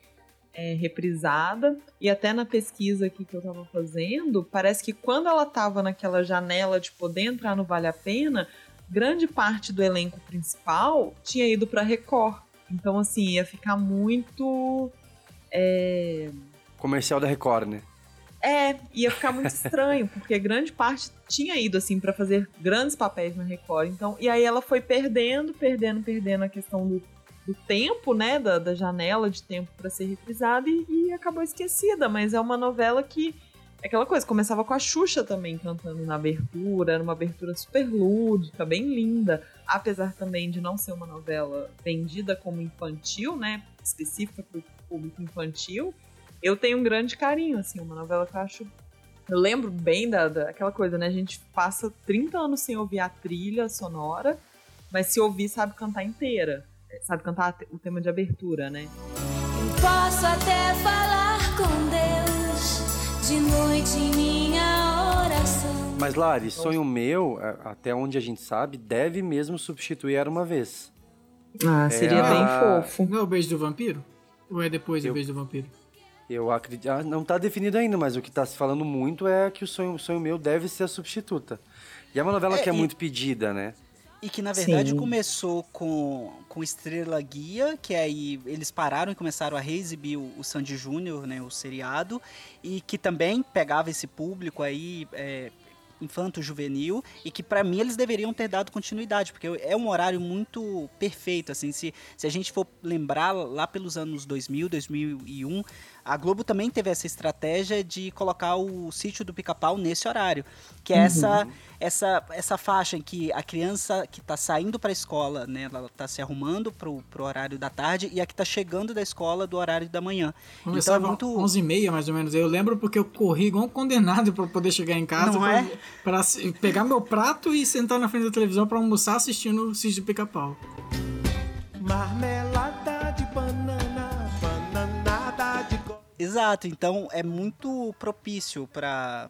é, reprisada. E até na pesquisa aqui que eu tava fazendo, parece que quando ela tava naquela janela de poder entrar no Vale a Pena, grande parte do elenco principal tinha ido pra Record. Então, assim, ia ficar muito. É, Comercial da Record, né? É, ia ficar muito estranho, porque grande parte tinha ido assim pra fazer grandes papéis na Record. Então, e aí ela foi perdendo, perdendo, perdendo a questão do, do tempo, né, da, da janela de tempo pra ser reprisada e, e acabou esquecida. Mas é uma novela que é aquela coisa, começava com a Xuxa também cantando na abertura, era uma abertura super lúdica, bem linda, apesar também de não ser uma novela vendida como infantil, né, específica para o público infantil. Eu tenho um grande carinho, assim, uma novela que eu acho Eu lembro bem da, daquela coisa, né? A gente passa 30 anos sem ouvir a trilha sonora, mas se ouvir, sabe cantar inteira. Sabe cantar o tema de abertura, né? Eu posso até falar com Deus de noite em minha oração. Mas, Lari, sonho meu, a- até onde a gente sabe, deve mesmo substituir Era Uma Vez. Ah, É seria a- bem fofo. Não é o beijo do vampiro? Ou é depois do Eu- beijo do vampiro? Eu acredito. ah, Não tá definido ainda, mas o que tá se falando muito é que o sonho, o sonho meu deve ser a substituta. E é uma novela É, que é e- muito pedida, né? E que na verdade Sim. começou com, com Estrela Guia, que aí eles pararam e começaram a reexibir o, o Sandy Júnior, né, o seriado, e que também pegava esse público aí é, infanto-juvenil, e que pra mim eles deveriam ter dado continuidade, porque é um horário muito perfeito, assim, se, se a gente for lembrar lá pelos anos 2000, 2001, a Globo também teve essa estratégia de colocar o sítio do pica-pau nesse horário, que é essa, essa, essa faixa em que a criança que está saindo para a escola, né, ela está se arrumando pro, pro horário da tarde e a que está chegando da escola do horário da manhã. Então é Começava muito 11h30, mais ou menos. Eu lembro porque eu corri igual um condenado pra poder chegar em casa. Pra, é? pegar meu prato e sentar na frente da televisão pra almoçar assistindo o Sítio do Pica-Pau. Marmelada Exato, então é muito propício para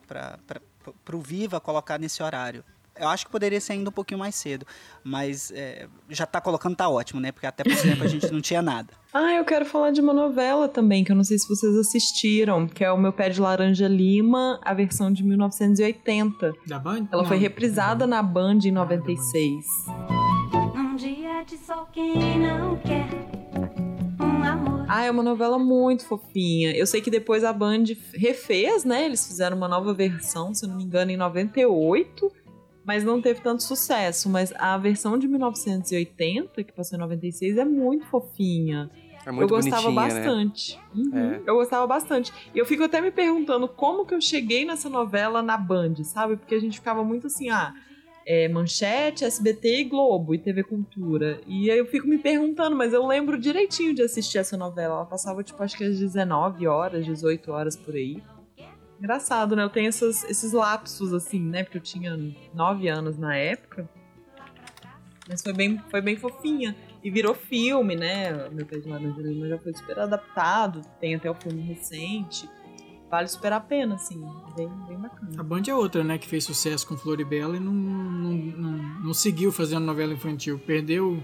o Viva colocar nesse horário. Eu acho que poderia ser ainda um pouquinho mais cedo, mas é, já tá colocando, tá ótimo, né? Porque até por tempo a gente não tinha nada. Ah, eu quero falar de uma novela também, que eu não sei se vocês assistiram, que é o Meu Pé de Laranja Lima, a versão de 1980. Da Band? Ela foi Não. reprisada na Band em 96. Um dia de sol quem não quer. Ah, é uma novela muito fofinha. Eu sei que depois a Band refez, né? Eles fizeram uma nova versão, se não me engano, em 98, mas não teve tanto sucesso. Mas a versão de 1980, que passou em 96, é muito fofinha. É muito eu gostava né? bastante. Uhum, É. Eu gostava bastante. E eu fico até me perguntando como que eu cheguei nessa novela na Band, sabe? Porque a gente ficava muito assim, ah, é, Manchete, SBT e Globo e TV Cultura. E aí eu fico me perguntando, mas eu lembro direitinho de assistir essa novela. Ela passava, tipo, acho que às 19 horas, 18 horas por aí. Engraçado, né? Eu tenho essas- esses lapsos, assim, né? Porque eu tinha 9 anos na época. Mas foi bem, foi bem fofinha. E virou filme, né? Meu Pé de Laranja Lima já foi super adaptado. Tem até o filme recente. Vale super a pena, assim. Bem, bem bacana. A Band é outra, né? Que fez sucesso com Floribela e não, não, não, não seguiu fazendo novela infantil. Perdeu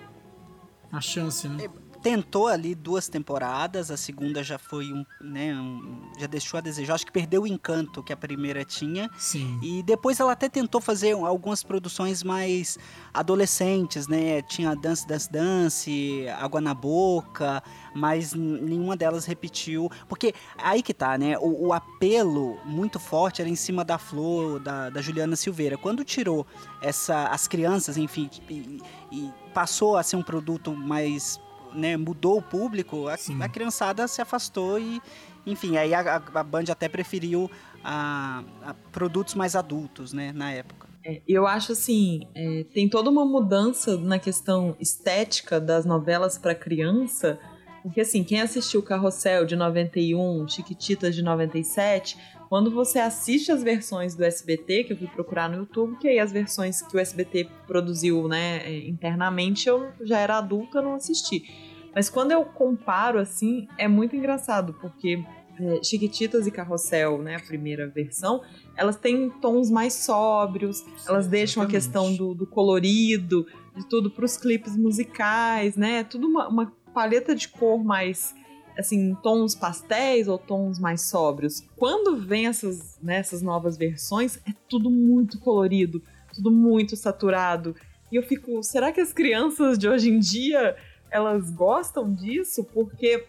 a chance, né? Tentou ali duas temporadas, a segunda já foi um, né, um- já deixou a desejar. Acho que perdeu o encanto que a primeira tinha. Sim. E depois ela até tentou fazer algumas produções mais adolescentes, né? Tinha Dance Dance Dance, Água na Boca, mas nenhuma delas repetiu. Porque aí que tá, né? O, o apelo muito forte era em cima da Flor, da, da Juliana Silveira. Quando tirou essa, as crianças, enfim, e, e passou a ser um produto mais. Né, mudou o público, a, a criançada se afastou e, enfim, aí a, a- a Band até preferiu a, a produtos mais adultos, né, na época. É, eu acho assim, é, tem toda uma mudança na questão estética das novelas para criança, porque assim, quem assistiu Carrossel de 91, Chiquititas de 97, quando você assiste as versões do SBT, que eu fui procurar no YouTube, que aí as versões que o SBT produziu, né, é, internamente, eu já era adulta, não assisti. Mas quando eu comparo assim, é muito engraçado, porque é, Chiquititas e Carrossel, né, a primeira versão, elas têm tons mais sóbrios, elas deixam a questão do, do colorido, de tudo para os clipes musicais, né? Tudo uma, uma paleta de cor mais, assim, tons pastéis ou tons mais sóbrios. Quando vem essas, né, essas novas versões, é tudo muito colorido, tudo muito saturado. E eu fico, será que as crianças de hoje em dia elas gostam disso? Porque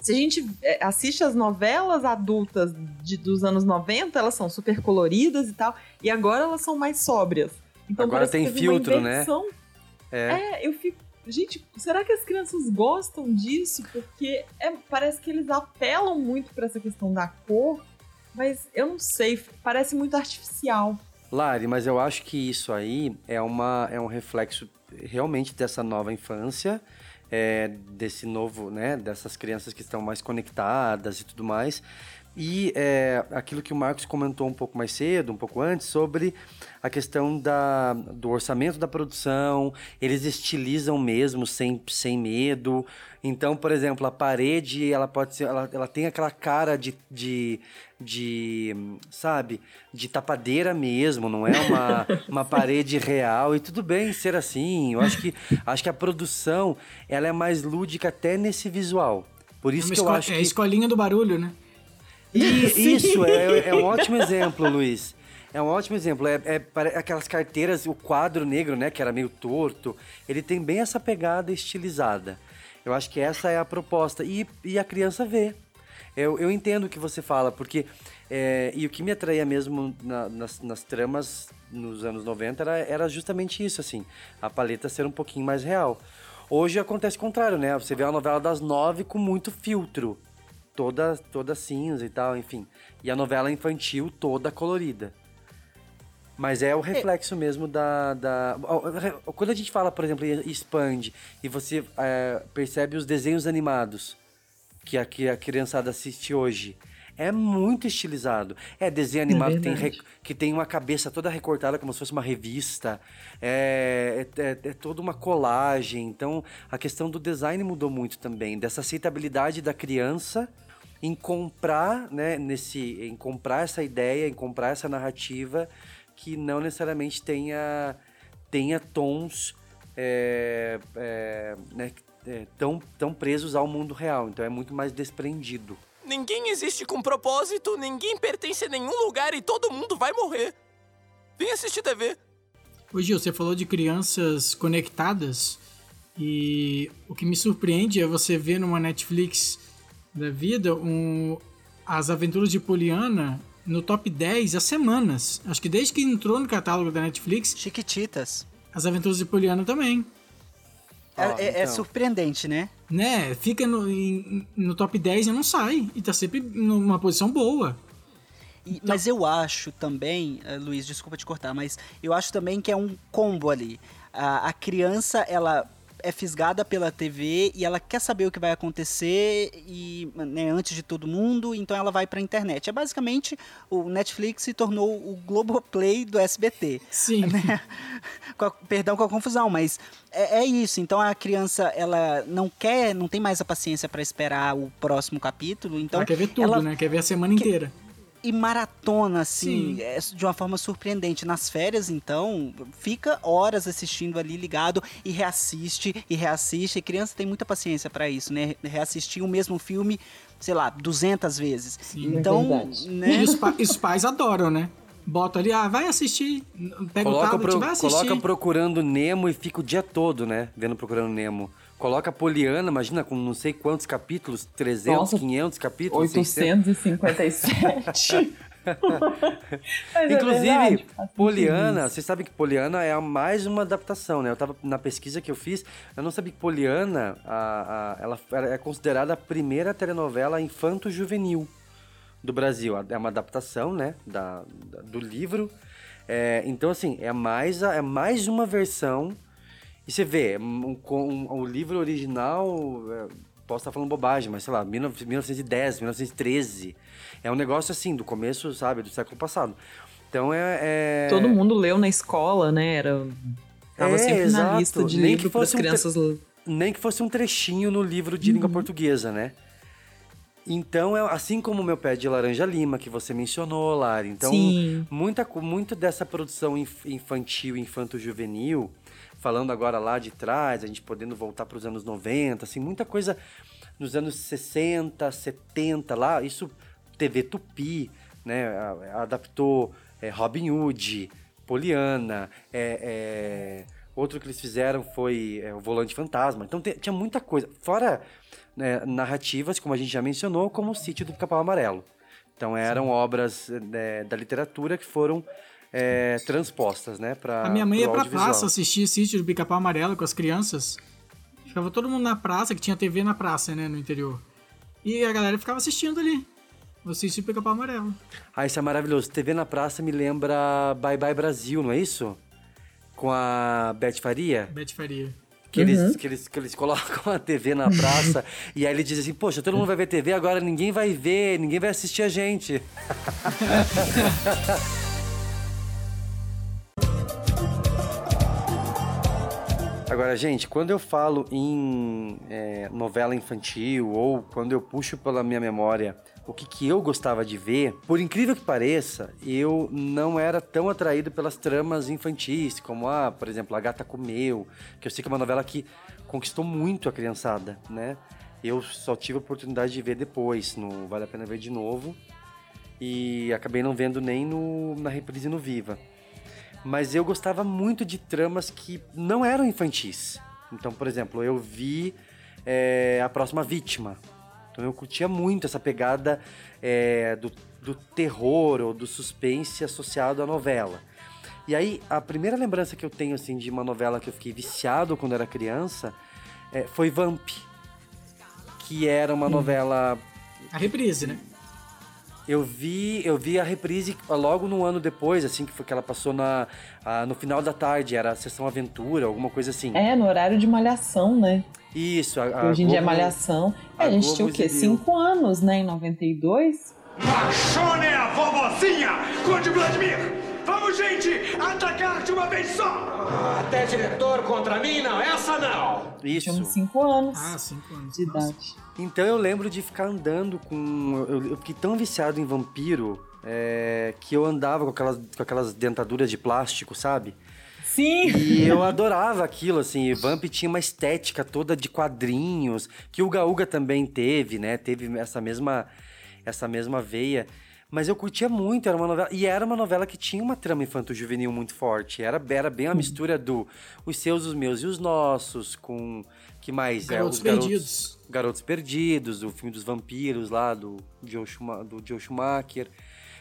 se a gente é, assiste as novelas adultas de- dos anos 90, elas são super coloridas e tal, e agora elas são mais sóbrias. Então Agora tem filtro, né? É. É, eu fico. Gente, será que as crianças gostam disso? Porque é- parece que eles apelam muito pra essa questão da cor, mas eu não sei, parece muito artificial. Lari, mas eu acho que isso aí é, uma, é um reflexo realmente dessa nova infância, é, desse novo, né, dessas crianças que estão mais conectadas e tudo mais. E é, aquilo que o Marcos comentou um pouco mais cedo, um pouco antes, sobre a questão da, do orçamento da produção, eles estilizam mesmo, sem, sem medo. Então, por exemplo, a parede, ela pode ser, ela, ela tem aquela cara de, de, de, sabe, de tapadeira mesmo, não é uma, uma parede real. E tudo bem ser assim. Eu acho que, acho que a produção, ela é mais lúdica até nesse visual. Por isso É que eu acho é que... a escolinha do barulho, né? E isso é, é um ótimo exemplo, Luiz. É um ótimo exemplo. É, é aquelas carteiras, o quadro negro, né, que era meio torto, ele tem bem essa pegada estilizada. Eu acho que essa é a proposta. E, e a criança vê. Eu, eu entendo o que você fala, porque. é, e o que me atraía mesmo na- nas, nas tramas nos anos 90 era, era justamente isso, assim. A paleta ser um pouquinho mais real. Hoje acontece o contrário, né? Você vê a novela das nove com muito filtro toda toda cinza e tal, enfim. E a novela infantil toda colorida. Mas é o reflexo mesmo da, da. Quando a gente fala, por exemplo, expande e você é, percebe os desenhos animados que a, que a criançada assiste hoje. É muito estilizado. É desenho animado que, tem, re- que tem uma cabeça toda recortada como se fosse uma revista. É, é, é- é toda uma colagem. Então, a questão do design mudou muito também. Dessa aceitabilidade da criança em comprar, né, nesse, em comprar essa ideia, em comprar essa narrativa que não necessariamente tenha, tenha tons é, é, né, é, tão, tão presos ao mundo real. Então é muito mais desprendido. Ninguém existe com propósito, ninguém pertence a nenhum lugar e todo mundo vai morrer. Vem assistir TV. Ô Gil, você falou de crianças conectadas e o que me surpreende é você ver numa Netflix da vida um, as aventuras de Poliana no top 10 há semanas. Acho que desde que entrou no catálogo da Netflix. Chiquititas. As aventuras de Poliana também. É, Ó, é- é então. surpreendente, né? Né? Fica no, em- no top 10 e não sai. E tá sempre numa posição boa. E- Mas eu acho também, eh, Luiz, desculpa te cortar, mas eu acho também que é um combo ali. A, a criança, ela é fisgada pela TV e ela quer saber o que vai acontecer e né, antes de todo mundo, então ela vai pra internet. É basicamente o Netflix se tornou o Globoplay do SBT. Sim. né? Com a- perdão com a confusão, mas é, é isso. Então a criança ela não quer, não tem mais a paciência pra esperar o próximo capítulo, então ela quer ver tudo, ela né? Quer ver a semana inteira. E maratona, assim, Sim. é, de uma forma surpreendente. Nas férias, então, fica horas assistindo ali ligado e reassiste e reassiste. E criança tem muita paciência pra isso, né? Reassistir o mesmo filme, sei lá, 200 vezes. então, né? E os, pa- e os pais adoram, né? Bota ali, ah, vai assistir. Pega o Coloca, tablet, pro- vai assistir. coloca Procurando Nemo e fica o dia todo, né? Vendo Procurando Nemo. Coloca Poliana, imagina, com não sei quantos capítulos, 300, Nossa, 500 capítulos, 600. 857. Mas é Inclusive, verdade, sentido Poliana, vocês sabem que Poliana é a mais uma adaptação, né? Eu tava na pesquisa que eu fiz, eu não sabia que Poliana, a, a- ela é considerada a primeira telenovela infanto-juvenil do Brasil. É uma adaptação, né, da, da- do livro. É, então, assim, é mais, é mais uma versão. E você vê, um, um- o livro original, é, posso estar falando bobagem, mas sei lá, 19- 1910, 1913. É um negócio assim, do começo, sabe, do século passado. Então é. é- Todo mundo leu na escola, né? Era. Tava É, sempre na lista de Nem livro que para as fosse um tre- crianças. Nem que fosse um trechinho no livro de língua portuguesa, né? Então, é assim como o meu pé de laranja lima, que você mencionou, Lari. Então, Sim. muita, muito dessa produção inf- infantil, infanto-juvenil, falando agora lá de trás, a gente podendo voltar para os anos 90, assim, muita coisa nos anos 60, 70, lá, isso, TV Tupi, né, adaptou é, Robin Hood, Poliana, é, é, outro que eles fizeram foi é, o Volante Fantasma. Então te- tinha muita coisa. Fora né, narrativas, como a gente já mencionou, como o Sítio do Capão Amarelo. Então eram obras né, da literatura que foram é, transpostas, né, para A minha mãe ia pra praça assistir Sítio do Pica-Pau Amarelo com as crianças. Ficava todo mundo na praça, que tinha TV na praça, né, no interior. E a galera ficava assistindo ali. O Sítio do Pica-Pau Amarelo. Ah, isso é maravilhoso. TV na praça me lembra Bye Bye Brasil, não é isso? Com a Beth Faria. Beth Faria. Que, eles, que, eles, que eles colocam a TV na praça e aí ele diz assim, poxa, todo mundo vai ver TV, agora ninguém vai ver, ninguém vai assistir a gente. Agora, gente, quando eu falo em é, novela infantil ou quando eu puxo pela minha memória o que, que eu gostava de ver, por incrível que pareça, eu não era tão atraído pelas tramas infantis, como, ah, por exemplo, A Gata Comeu, que eu sei que é uma novela que conquistou muito a criançada, né? Eu só tive a oportunidade de ver depois, no Vale a Pena Ver de Novo, e acabei não vendo nem no, na reprise no Viva. Mas eu gostava muito de tramas que não eram infantis. Então, por exemplo, eu vi é, A Próxima Vítima. Então eu curtia muito essa pegada é, do, do terror ou do suspense associado à novela. E aí, a primeira lembrança que eu tenho, assim, de uma novela que eu fiquei viciado quando era criança é, foi Vamp. Que era uma Hum. novela A reprise, né? Eu vi, eu vi a reprise logo no ano depois, assim, que foi que ela passou na, ah, no final da tarde, era a sessão aventura, alguma coisa assim. É, no horário de malhação, né? Isso, a, a Hoje em dia é Globo- malhação. É, a a gente Globo tinha o quê? exibiu. Cinco anos, né? Em 92? Machona é a vovozinha, Conde Vladimir! Vamos, gente, atacar de uma vez só! Até diretor contra mim, não, essa não! Isso. Tínhamos cinco anos. Ah, cinco anos. De idade. Então eu lembro de ficar andando com. Eu, eu fiquei tão viciado em vampiro é, que eu andava com aquelas, com aquelas dentaduras de plástico, sabe? Sim! E eu adorava aquilo, assim. e Vamp tinha uma estética toda de quadrinhos, que o Gaúga também teve, né? Teve essa mesma, essa mesma veia. Mas eu curtia muito, era uma novela. E era uma novela que tinha uma trama infanto-juvenil muito forte. Era, era bem a mistura do Os Seus, os Meus e os Nossos, com. Que mais? Garotos os Perdidos. Garotos Perdidos, o filme dos vampiros lá, do Joe, Schuma, do Joe Schumacher.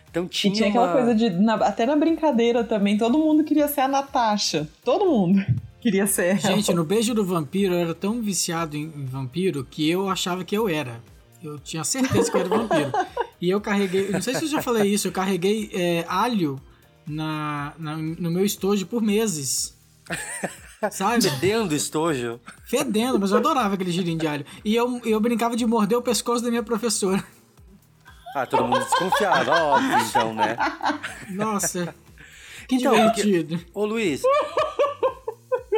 Então E tinha. tinha aquela uma- coisa de. na- até na brincadeira também, todo mundo queria ser a Natasha. Todo mundo queria ser. ela. Gente, no Beijo do Vampiro eu era tão viciado em, em vampiro que eu achava que eu era. Eu tinha certeza que eu era vampiro. E eu carreguei, não sei se eu já falei isso, eu carreguei é, alho na, na- no meu estojo por meses. Sabe? Fedendo estojo. Fedendo, mas eu adorava aquele girinho de alho. E eu, eu brincava de morder o pescoço da minha professora. Ah, todo mundo desconfiava, óbvio, então, né? Nossa. Que Então, divertido. porque- Ô Luiz,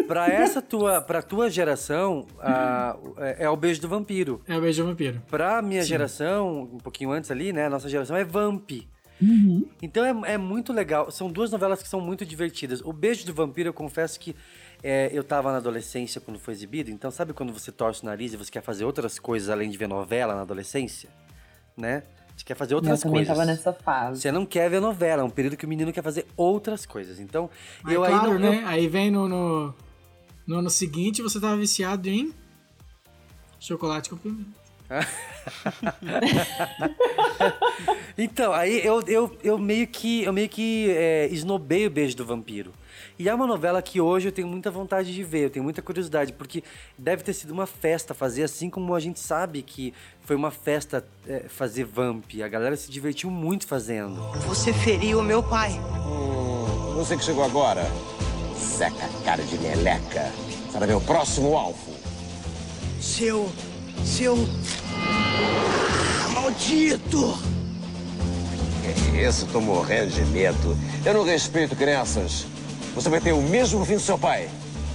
pra essa tua, pra tua geração, ah, é, é o beijo do vampiro. É o beijo do vampiro. Pra minha geração, um pouquinho antes ali, né? Nossa geração é Vamp. Então é, é muito legal. São duas novelas que são muito divertidas. O Beijo do Vampiro, eu confesso que é, eu tava na adolescência quando foi exibido. Então, sabe quando você torce o nariz e você quer fazer outras coisas além de ver novela na adolescência? Né? Você quer fazer outras eu também coisas. tava nessa fase. Você não quer ver novela, é um período que o menino quer fazer outras coisas. Então, Mas eu claro, aí não, né? Aí vem no, no, no ano seguinte você tava viciado em chocolate com pimenta. Então, aí eu, eu, eu meio que, eu meio que é, esnobei o Beijo do Vampiro. E é uma novela que hoje eu tenho muita vontade de ver, eu tenho muita curiosidade, porque deve ter sido uma festa fazer, assim como a gente sabe que foi uma festa é, fazer Vamp. A galera se divertiu muito fazendo. Você feriu o meu pai. Você que chegou agora, seca cara de meleca. Será meu próximo alvo. Seu. Seu. Maldito! Que isso, tô morrendo de medo. Eu não respeito crianças. Você vai ter o mesmo fim do seu pai.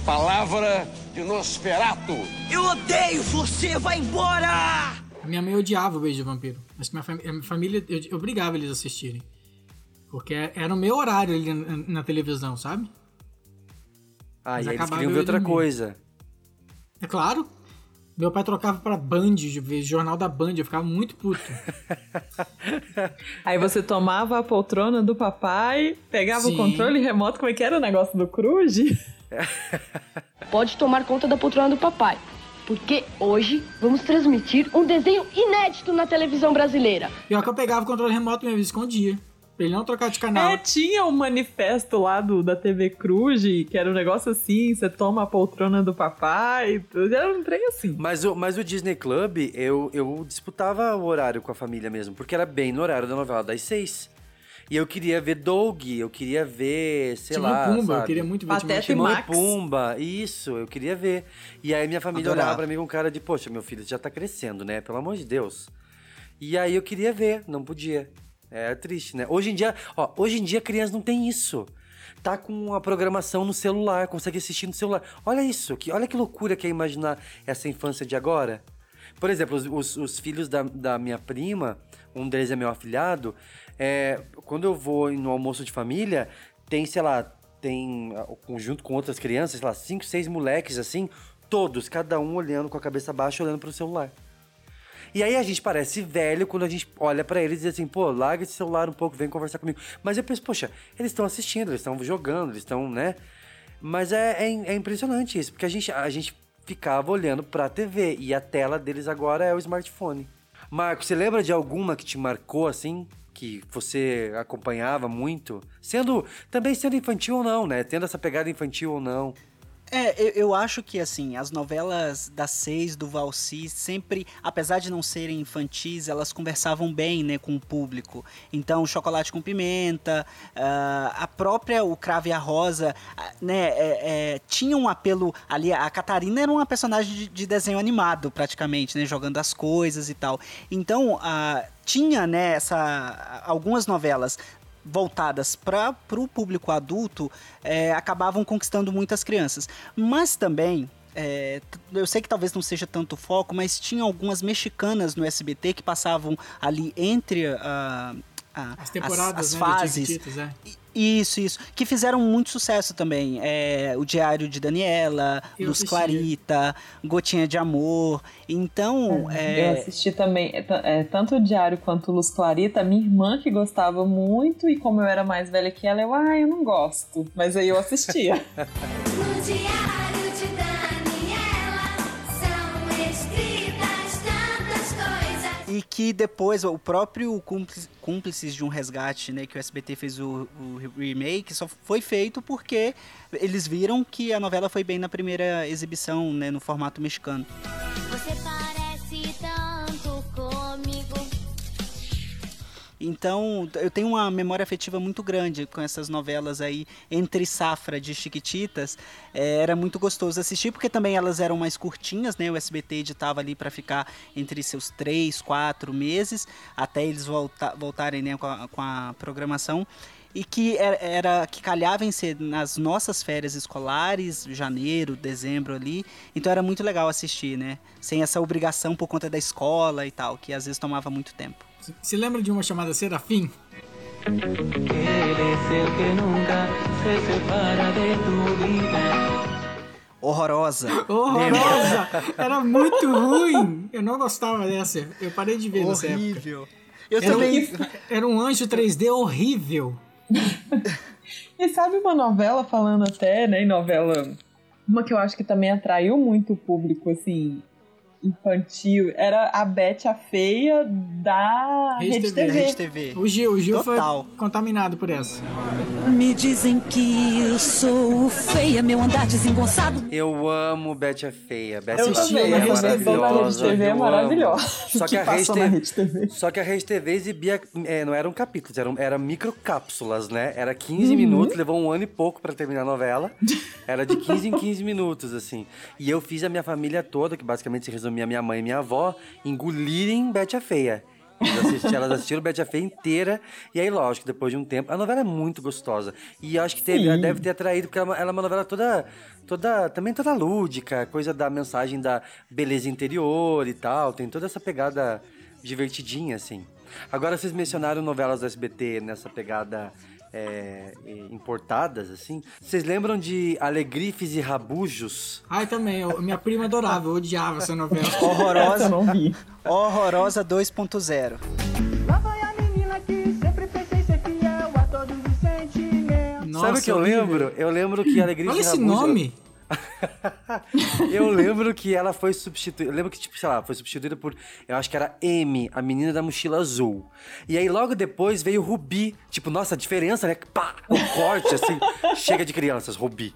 Palavra de Nosferato. Eu odeio você! Vai embora! A minha mãe odiava o Beijo do Vampiro. Acho que minha, a minha família, eu, eu obrigava eles a assistirem. Porque era o meu horário ali na, na televisão, sabe? Ah, e aí eles acabava queriam eu ver outra coisa. É claro. Meu pai trocava pra Band, jornal da Band, eu ficava muito puto. Aí você tomava a poltrona do papai, pegava Sim. o controle remoto, como é que era o negócio do Cruz? Pode tomar conta da poltrona do papai, porque hoje vamos transmitir um desenho inédito na televisão brasileira. Pior que eu pegava o controle remoto mesmo, escondia. Pra ele não trocar de canal. É, tinha um manifesto lá do, da TV Cruz, que era um negócio assim, você toma a poltrona do papai, tudo, era um trem assim. Mas o, mas o Disney Club, eu, eu disputava o horário com a família mesmo, porque era bem no horário da novela das seis. E eu queria ver Doug, eu queria ver, sei Timão lá, Pumba, eu sabe? queria muito ver Timão e Timão e Max. Pumba, isso, eu queria ver. E aí minha família Adorava. olhava pra mim com cara de, poxa, meu filho já tá crescendo, né? Pelo amor de Deus. E aí eu queria ver, não podia. É triste, né? Hoje em dia, ó, hoje em dia criança não tem isso. Tá com a programação no celular, consegue assistir no celular. Olha isso, que, olha que loucura que é imaginar essa infância de agora. Por exemplo, os, os- os filhos da, da minha prima, um deles é meu afilhado, é, quando eu vou no almoço de família, tem, sei lá, tem, ah, junto com outras crianças, sei lá, cinco, seis moleques assim, todos, cada um olhando com a cabeça baixa, olhando pro celular. E aí a gente parece velho quando a gente olha pra eles e diz assim, pô, larga esse celular um pouco, vem conversar comigo. Mas eu penso, poxa, eles estão assistindo, eles estão jogando, eles estão, né? Mas é, é, é impressionante isso, porque a gente, a gente ficava olhando pra TV e a tela deles agora é o smartphone. Marco, você lembra de alguma que te marcou assim? Que você acompanhava muito? Sendo. Também sendo infantil ou não, né? Tendo essa pegada infantil ou não. É, eu, eu acho que assim, as novelas das seis do Valsi sempre, apesar de não serem infantis, elas conversavam bem, né, com o público. Então, Chocolate com Pimenta, ah, a própria O Cravo e a Rosa, ah, né, é, é, tinha um apelo ali. A Catarina era uma personagem de, de desenho animado, praticamente, né, jogando as coisas e tal. Então, ah, tinha, né, essa, algumas novelas voltadas para o público adulto é, acabavam conquistando muitas crianças. Mas também. é, eu sei que talvez não seja tanto foco, mas tinha algumas mexicanas no SBT que passavam ali entre a- a- As temporadas, as, né, fases. é. Isso, isso. Que fizeram muito sucesso também. É, o Diário de Daniela, Eu Luz assisti. Clarita, Gotinha de Amor. Então, Eu é, assisti também, é, é, tanto o Diário quanto Luz Clarita. Minha irmã que gostava muito, e como eu era mais velha que ela, eu, ah, eu não gosto. Mas aí eu assistia. E que depois o próprio Cúmplice- Cúmplices de um Resgate, né, que o SBT fez o, o remake, só foi feito porque eles viram que a novela foi bem na primeira exibição, né, no formato mexicano. Você parece Então, eu tenho uma memória afetiva muito grande com essas novelas aí, entre safra de Chiquititas. É, era muito gostoso assistir, porque também elas eram mais curtinhas, né? O SBT editava ali para ficar entre seus três, quatro meses, até eles volta voltarem né, com, a, com a programação. E que era, era- que calhava em ser nas nossas férias escolares, janeiro, dezembro ali. Então era muito legal assistir, né? Sem essa obrigação por conta da escola e tal, que às vezes tomava muito tempo. Você lembra de uma chamada Serafim? Horrorosa. Horrorosa! Era muito ruim! Eu não gostava dessa. Eu parei de ver nessa época. Horrível. Eu era também- Um, era um anjo 3D horrível. E sabe uma novela falando até, né, em novela, uma que eu acho que também atraiu muito o público, assim, infantil, era a Bete a Feia da Rede, TV. O Gil, o Gil Total. foi contaminado por essa. Me dizem que eu sou feia, meu andar desengonçado. Eu amo Betty a Feia. Betty Eu a Feia é Rede maravilhosa. TV é maravilhosa. Só que, Que a Rede na TV, só que a Rede TV exibia, é, não eram capítulos, eram, eram microcápsulas, né? Era 15 Uhum. minutos, levou um ano e pouco pra terminar a novela. Era de 15 em 15 minutos, assim. E eu fiz a minha família toda, que basicamente se resumia a minha mãe e minha avó, engolirem Betty a Feia. Elas assistiram, elas assistiram Betty a Feia inteira. E aí, lógico, depois de um tempo. A novela é muito gostosa. E acho que teve, ela deve ter atraído, porque ela, ela é uma novela toda. toda também toda lúdica, coisa da mensagem da beleza interior e tal. Tem toda essa pegada divertidinha, assim. Agora, vocês mencionaram novelas do SBT nessa pegada. É, importadas, assim. Vocês lembram de Alegrifes e Rabujos? Ai, também. eu- minha prima adorava, eu odiava essa novela. Horrorosa. não vi. Horrorosa 2.0. Lá vai a menina que sempre pensei ser fiel a todos os sentimentos. Sabe o que eu lembro? Eu lembro que Alegrifes Olha e esse Rabujos... nome. Eu lembro que ela foi substituída. Eu lembro que, tipo, sei lá, foi substituída por. Eu acho que era M, a menina da mochila azul. E aí logo depois veio Rubi. Tipo, nossa, a diferença, né? Pá! O corte, assim. chega de crianças, Rubi.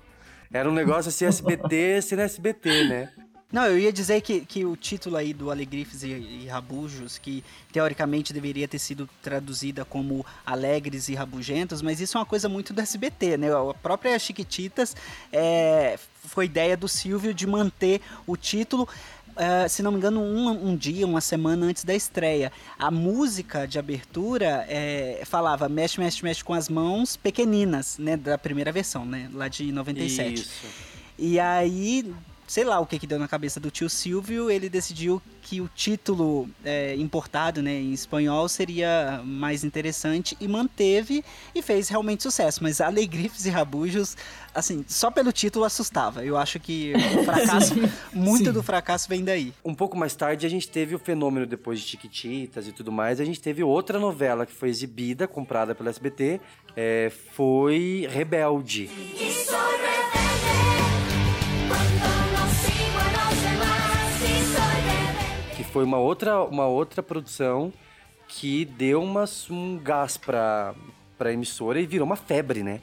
Era um negócio assim, SBT sendo SBT, né? Não, eu ia dizer que, que o título aí do Alegrifes e, e Rabujos, que teoricamente deveria ter sido traduzida como Alegres e Rabugentos, mas isso é uma coisa muito do SBT, né? A própria Chiquititas é, foi ideia do Silvio de manter o título. Uh, se não me engano, um, um, dia, uma semana antes da estreia. A música de abertura é, falava mexe, mexe, mexe com as mãos pequeninas, né? Da primeira versão, né? Lá de 97. Isso. E aí, sei lá o que que deu na cabeça do tio Silvio, ele decidiu que o título é, importado né, em espanhol seria mais interessante e manteve e fez realmente sucesso. Mas Alegrifes e Rabujos, assim, só pelo título assustava. Eu acho que o fracasso, muito Sim. do fracasso vem daí. Um pouco mais tarde a gente teve o fenômeno depois de Chiquititas e tudo mais, a gente teve outra novela que foi exibida, comprada pela SBT, é, foi Rebelde. Foi uma outra, uma outra produção que deu uma, um gás pra, pra emissora e virou uma febre, né?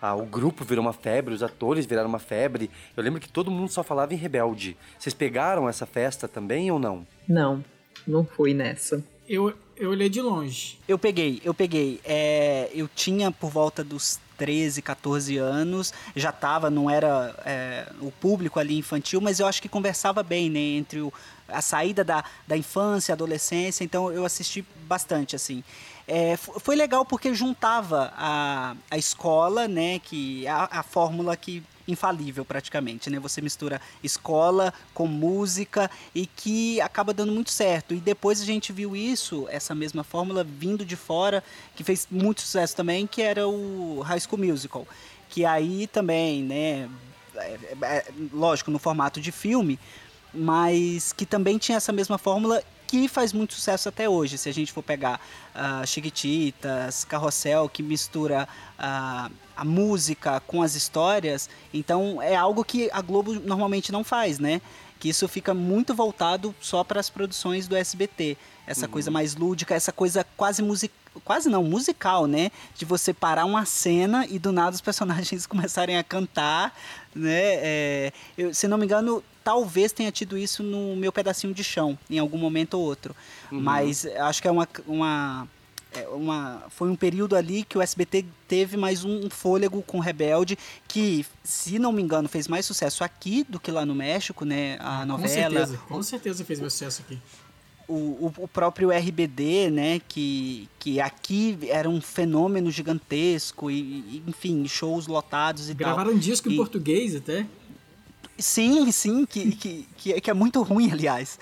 Ah, o grupo virou uma febre, os atores viraram uma febre. Eu lembro que todo mundo só falava em Rebelde. Vocês pegaram essa festa também ou não? Não, não fui nessa. Eu, eu olhei de longe. Eu peguei, eu peguei. É, eu tinha por volta dos 13, 14 anos, já tava, não era é, o público ali infantil, mas eu acho que conversava bem, né, entre o, a saída da, da infância, adolescência, então eu assisti bastante, assim. É, foi legal porque juntava a, a escola, né, que a, a fórmula que infalível praticamente, né? Você mistura escola com música e que acaba dando muito certo. E depois a gente viu isso, essa mesma fórmula vindo de fora, que fez muito sucesso também, que era o High School Musical, que aí também, né, é- é- lógico, no formato de filme, mas que também tinha essa mesma fórmula que faz muito sucesso até hoje. Se a gente for pegar ah, Chiquititas, Carrossel, que mistura ah, a música com as histórias, então é algo que a Globo normalmente não faz, né? Que isso fica muito voltado só para as produções do SBT. Essa coisa mais lúdica, essa coisa quase musical. Quase não, musical, né? De você parar uma cena e do nada os personagens começarem a cantar, né? É, eu, se não me engano, talvez tenha tido isso no meu pedacinho de chão, em algum momento ou outro. Uhum. Mas acho que é uma, uma, é uma. Foi um período ali que o SBT teve mais um fôlego com Rebelde, que, se não me engano, fez mais sucesso aqui do que lá no México, né? A Com novela. certeza, com certeza fez meu sucesso aqui. O, o, próprio RBD, né, que, que aqui era um fenômeno gigantesco, e, enfim, shows lotados e Gravaram tal. um disco em E- português até. Sim, sim, que, que, que, é- que é muito ruim, aliás.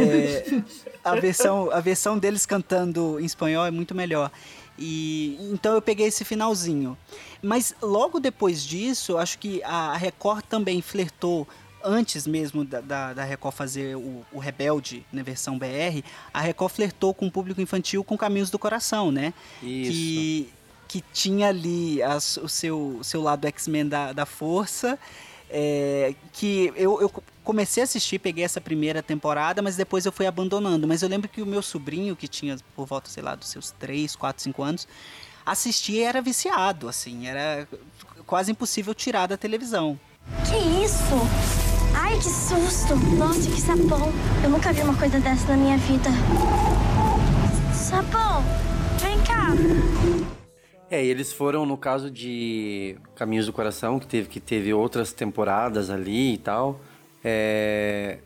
É, a, versão, a versão deles cantando em espanhol é muito melhor. E então eu peguei esse finalzinho. Mas logo depois disso, acho que a Record também flertou antes mesmo da, da, da Record fazer o, o Rebelde na versão BR, a Record flertou com o público infantil com Caminhos do Coração, né? Isso. Que, que tinha ali as- o seu, seu lado X-Men da, da força, é, que eu, eu comecei a assistir, peguei essa primeira temporada, mas depois eu fui abandonando. Mas eu lembro que o meu sobrinho, que tinha por volta, sei lá, dos seus 3, 4, 5 anos, assistia e era viciado, assim, era quase impossível tirar da televisão. Que isso? Ai, que susto! Nossa, que sapão! Eu nunca vi uma coisa dessa na minha vida. É, eles foram no caso de Caminhos do Coração, que teve, que teve outras temporadas ali e tal. É,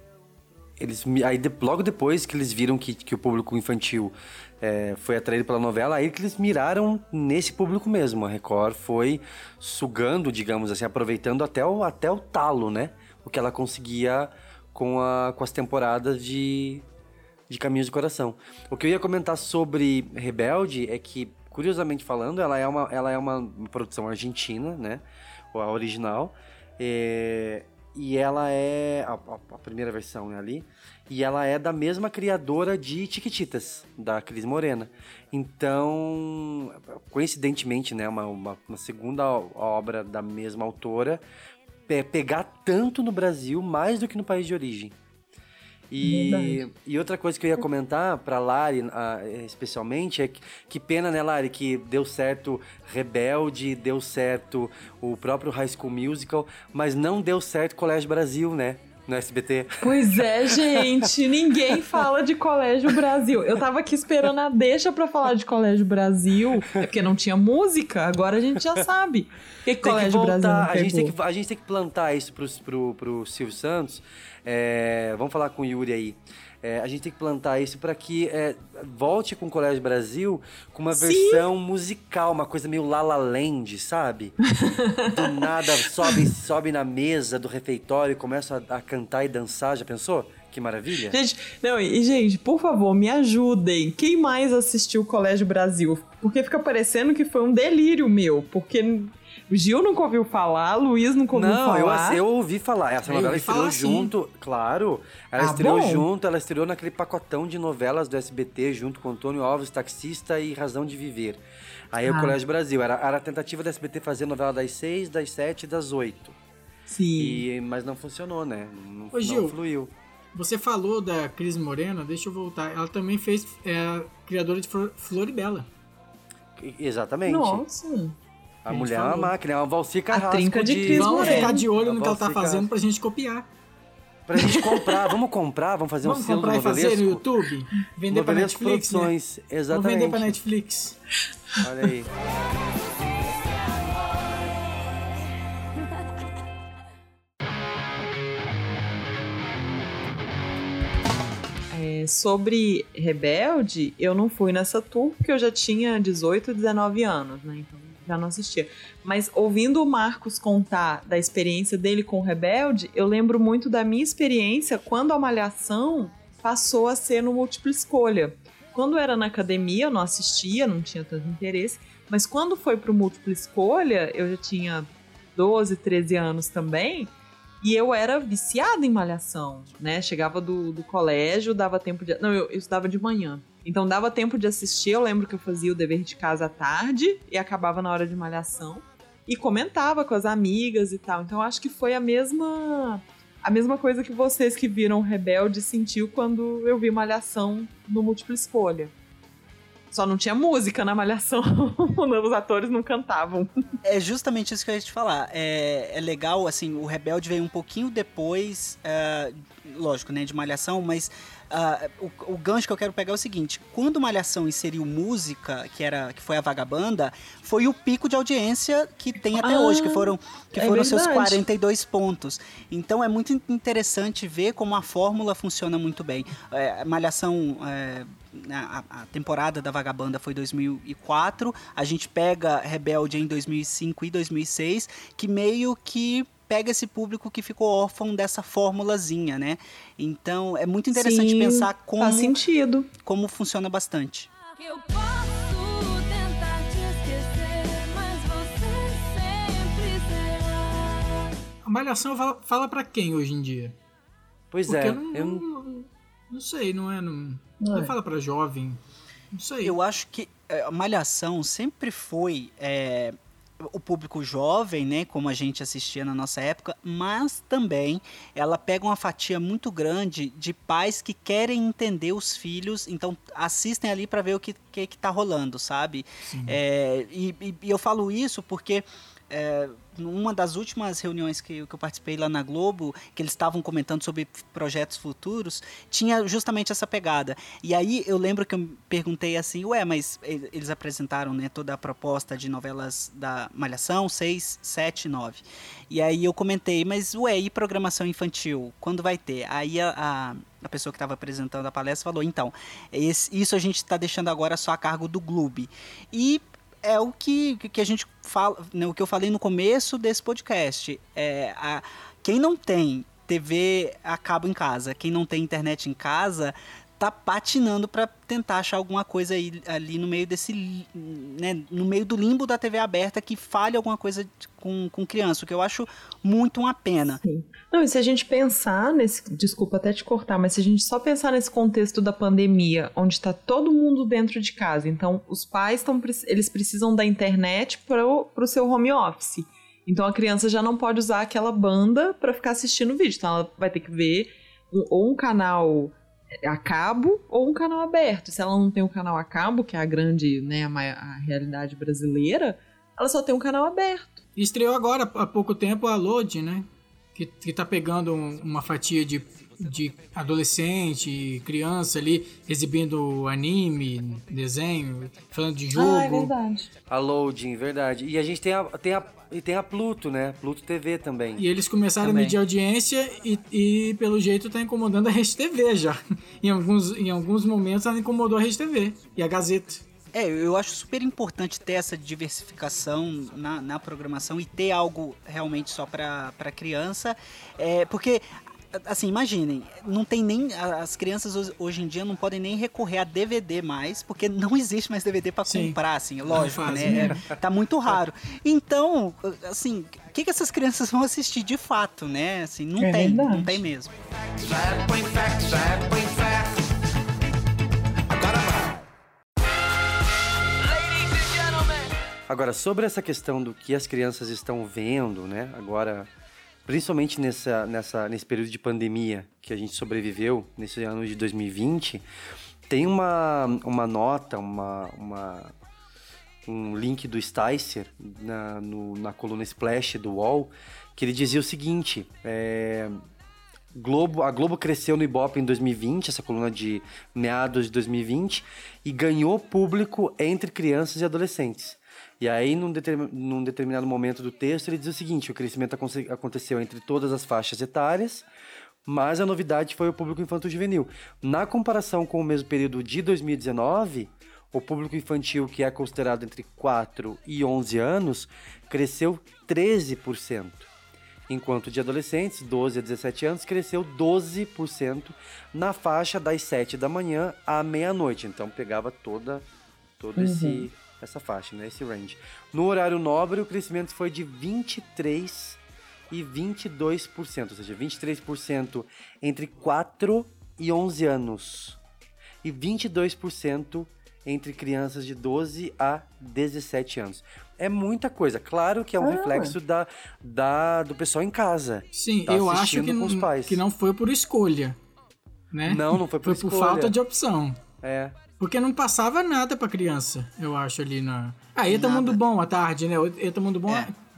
eles aí de- logo depois que eles viram que, que o público infantil é, foi atraído pela novela, aí que eles miraram nesse público mesmo. A Record foi sugando, digamos assim, aproveitando até o, até o talo, né? O que ela conseguia com, a, com as temporadas de, de Caminhos do Coração. O que eu ia comentar sobre Rebelde é que, curiosamente falando, ela é uma, ela é uma produção argentina, né? A original. É, e ela é a, a- primeira versão né, ali. E ela é da mesma criadora de Chiquititas, da Cris Morena. Então, coincidentemente, né? Uma, uma, uma segunda obra da mesma autora pe- pegar tanto no Brasil mais do que no país de origem. E, e outra coisa que eu ia comentar pra Lari, ah, especialmente, é que, que pena, né, Lari, que deu certo Rebelde, deu certo o próprio High School Musical, mas não deu certo Colégio Brasil, né? No SBT. Pois é, gente, ninguém fala de Colégio Brasil. Eu tava aqui esperando a deixa pra falar de Colégio Brasil, é porque não tinha música, agora a gente já sabe. O que, que Tem Colégio voltar, Brasil a gente, tem que, a gente tem que plantar isso pro, pro, pro Silvio Santos. É, vamos falar com o Yuri aí. É, a gente tem que plantar isso para que é, volte com o Colégio Brasil com uma Sim. versão musical, uma coisa meio La La Land, sabe? Do nada sobe, sobe na mesa do refeitório e começa a, a cantar e dançar. Já pensou? Que maravilha. Gente, não, e gente, por favor, me ajudem. Quem mais assistiu Colégio Brasil? Porque fica parecendo que foi um delírio meu. Porque o Gil nunca ouviu falar, Luiz nunca ouviu Não, eu, falar. eu ouvi falar. Essa Eu novela estreou falar, sim. junto, claro. Ela Ah, estreou bom. junto, ela estreou naquele pacotão de novelas do SBT, junto com Antônio Alves, Taxista e Razão de Viver. Aí o Ah. Colégio Brasil. Era, era a tentativa do SBT fazer novela das seis, das sete e das oito. Sim. E, mas não funcionou, né? Não, Ô, não Gil. fluiu. Você falou da Cris Morena, deixa eu voltar. Ela também fez é, criadora de Flor- Floribela. Exatamente. Nossa. A A gente mulher é uma falou. máquina, é uma Valsir Carrasco trinca de Cris Vamos ficar de olho A no que ela tá fazendo pra gente copiar. Pra gente comprar, vamos comprar, vamos fazer Vamos um selo comprar do e fazer no YouTube? Vender pra Netflix, né? Produções, Vamos exatamente. vender pra Netflix. Olha aí. É, sobre Rebelde, eu não fui nessa tour porque eu já tinha 18, 19 anos, né? Então já não assistia. Mas ouvindo o Marcos contar da experiência dele com o Rebelde, eu lembro muito da minha experiência quando a Malhação passou a ser no múltipla escolha. Quando era na academia, eu não assistia, não tinha tanto interesse. Mas quando foi pro múltipla escolha, eu já tinha 12, 13 anos também. E eu era viciada em malhação, né? Chegava do, do colégio, dava tempo de. Não, eu, eu estudava de manhã. Então dava tempo de assistir. Eu lembro que eu fazia o dever de casa à tarde e acabava na hora de malhação. E comentava com as amigas e tal. Então acho que foi a mesma. A mesma coisa que vocês que viram Rebelde sentiu quando eu vi Malhação no Múltipla Escolha. Só não tinha música na Malhação. Os atores não cantavam. É justamente isso que eu ia te falar. É, é legal, assim, o Rebelde veio um pouquinho depois, é, lógico, né, de Malhação, mas ah, o, o gancho que eu quero pegar é o seguinte: quando Malhação inseriu música, que era que foi a Vagabanda, foi o pico de audiência que tem até Ah, hoje, que foram, que é foram seus verdade. 42 pontos. Então é muito in- interessante ver como a fórmula funciona muito bem. É, Malhação. é, a, a temporada da Vagabanda foi 2004, a gente pega Rebelde em 2005 e 2006, que meio que pega esse público que ficou órfão dessa formulazinha, né? Então é muito interessante Sim, pensar como faz sentido. como funciona bastante. Eu posso tentar te esquecer, mas você sempre será. A Malhação fala, fala pra quem hoje em dia? Pois Porque é. eu não, eu- não, não sei, não é? Não, não É. fala pra jovem. Não sei. Eu acho que é, a Malhação sempre foi é, o público jovem, né, como a gente assistia na nossa época, mas também ela pega uma fatia muito grande de pais que querem entender os filhos, então assistem ali para ver o que, que, que tá rolando, sabe? É, e, e- e eu falo isso porque é, numa das últimas reuniões que, que eu participei lá na Globo, que eles estavam comentando sobre projetos futuros, tinha justamente essa pegada. E aí eu lembro que eu perguntei assim, ué, mas eles apresentaram né, toda a proposta de novelas da Malhação, 6, 7, 9. E aí eu comentei, mas ué, e programação infantil? Quando vai ter? Aí a, a, a pessoa que estava apresentando a palestra falou, então, esse- isso a gente está deixando agora só a cargo do Globo. E é o que, que a gente fala, né, o que eu falei no começo desse podcast. É, a, quem não tem TV a cabo em casa, quem não tem internet em casa, tá patinando para tentar achar alguma coisa aí, ali no meio desse, né, no meio do limbo da TV aberta que fale alguma coisa com, com criança, o que eu acho muito uma pena. Não, e se a gente pensar nesse. Desculpa até te cortar, mas se a gente só pensar nesse contexto da pandemia, onde está todo mundo dentro de casa, então os pais estão. Eles precisam da internet para o seu home office. Então a criança já não pode usar aquela banda para ficar assistindo vídeo. Então ela vai ter que ver um- ou um canal a cabo ou um canal aberto. Se ela não tem um canal a cabo, que é a grande, né, a realidade brasileira, ela só tem um canal aberto. Estreou agora, há pouco tempo, a Load, né? que, que tá pegando um- uma fatia de, de adolescente, criança ali, exibindo anime, desenho, falando de jogo. Ah, é verdade. A Loading, verdade. E a gente tem a, tem a, e tem a Pluto, né? Pluto TV também. E eles começaram Também. a medir audiência e, e, pelo jeito, tá incomodando a Rede TV já. em, alguns, em alguns momentos ela incomodou a Rede TV e a Gazeta. É, eu acho super importante ter essa diversificação na, na programação e ter algo realmente só para criança. É, porque, assim, imaginem, não tem nem. As crianças hoje- em dia não podem nem recorrer a DVD mais, porque não existe mais DVD para comprar, assim, lógico, Não né? fazem. É, tá muito raro. Então, assim, o que, que essas crianças vão assistir de fato, né? Assim, não É tem, não verdade. tem mesmo. Agora, sobre essa questão do que as crianças estão vendo, né? Agora, principalmente nessa, nessa, nesse período de pandemia que a gente sobreviveu, nesse ano de 2020, tem uma, uma nota, uma, uma, um link do Sticer na, no- na coluna Splash do UOL, que ele dizia o seguinte: é, Globo, a Globo cresceu no Ibope em 2020, essa coluna de meados de 2020, e ganhou público entre crianças e adolescentes. E aí, num, determin- num determinado momento do texto, ele diz o seguinte: o crescimento aconte- aconteceu entre todas as faixas etárias, mas a novidade foi o público infanto-juvenil. Na comparação com o mesmo período de 2019, o público infantil, que é considerado entre 4 e 11 anos, cresceu 13% enquanto de adolescentes, 12 a 17 anos, cresceu 12% na faixa das 7 da manhã à meia-noite. Então pegava toda, toda Uhum. esse, essa faixa, né, esse range. No horário nobre, o crescimento foi de 23 e 22%, ou seja, 23% entre 4 e 11 anos e 22% entre crianças de 12 a 17 anos. É muita coisa. Claro que é um Ah. reflexo da, da, do pessoal em casa. Sim, Tá eu acho que, não- que não foi por escolha. Né? Não, não foi por Foi por escolha. falta de opção. É. Porque não passava nada pra criança, eu acho, ali na. Ah, Eta Mundo Bom à tarde, né? O Eta Mundo Bom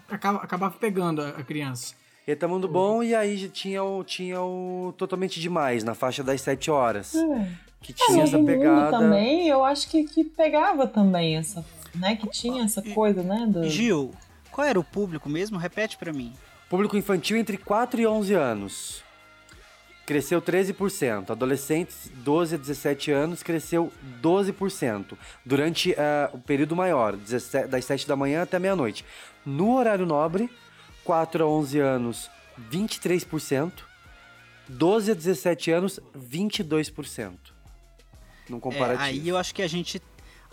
acaba, acabava pegando a, a criança. Eta Mundo Bom e aí já tinha o, tinha o Totalmente Demais, na faixa das 7 horas. É. Que Ah, tinha mas essa o pegada. mundo também, eu acho que, que pegava também essa, né? Que tinha essa coisa, né? Do... Gil, qual era o público mesmo? Repete pra mim. Público infantil entre 4 e 11 anos. Cresceu 13%. Adolescentes 12 a 17 anos cresceu 12%. Durante ah, o período maior, 17 das 7 da manhã até meia-noite. No horário nobre, 4 a 11 anos, 23%. 12 a 17 anos, 22%. Num É, comparativo. aí eu acho que a gente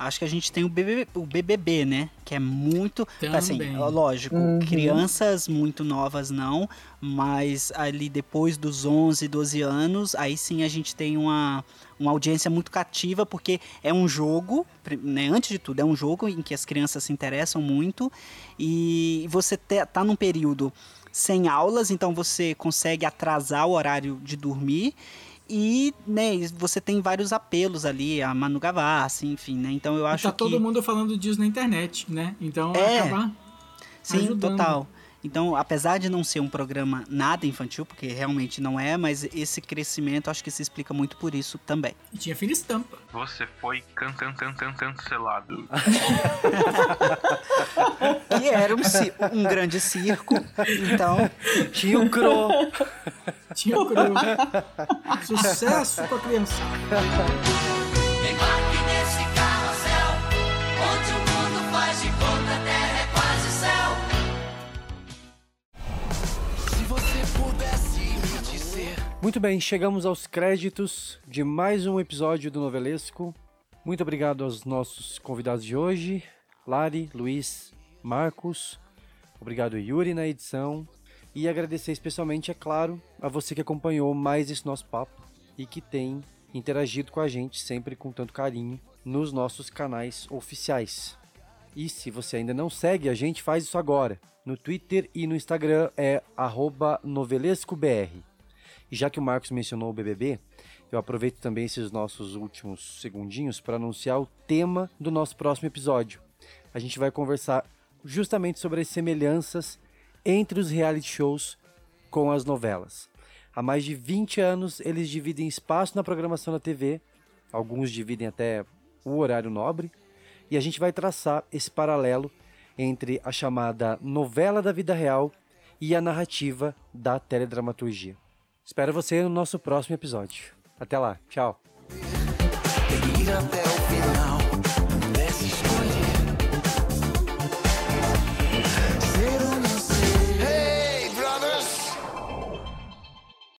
acho que a gente tem o BBB, o BBB, né? Que é muito, assim, Também. ó, lógico, Uhum. crianças muito novas não, mas ali depois dos 11, 12 anos, aí sim a gente tem uma, uma audiência muito cativa, porque é um jogo, né? Antes de tudo, é um jogo em que as crianças se interessam muito e você te- tá num período sem aulas, então você consegue atrasar o horário de dormir e, né, você tem vários apelos ali, a Manu Gavassi, enfim, né? Então eu acho tá que todo mundo falando disso na internet, né? Então É. acabar. Sim, ajudando. total. Então, apesar de não ser um programa nada infantil, porque realmente não é, mas esse crescimento acho que se explica muito por isso também. E tinha filho estampa. Você foi can can can can cancelado. Que era um, um grande circo, então... Tinha o Cro. Tinha o Cro. Sucesso com a criança. Embarque nesse carrossel, onde o Muito bem, chegamos aos créditos de mais um episódio do Novelesco. Muito obrigado aos nossos convidados de hoje, Lari, Luiz, Marcos. Obrigado, Yuri, na edição. E agradecer especialmente, é claro, a você que acompanhou mais esse nosso papo e que tem interagido com a gente sempre com tanto carinho nos nossos canais oficiais. E se você ainda não segue a gente, faz isso agora. No Twitter e no Instagram é novelescobr. E já que o Marcos mencionou o BBB, eu aproveito também esses nossos últimos segundinhos para anunciar o tema do nosso próximo episódio. A gente vai conversar justamente sobre as semelhanças entre os reality shows com as novelas. Há mais de 20 anos eles dividem espaço na programação da TV, alguns dividem até o horário nobre, e a gente vai traçar esse paralelo entre a chamada novela da vida real e a narrativa da teledramaturgia. Espero você no nosso próximo episódio. Até lá, tchau.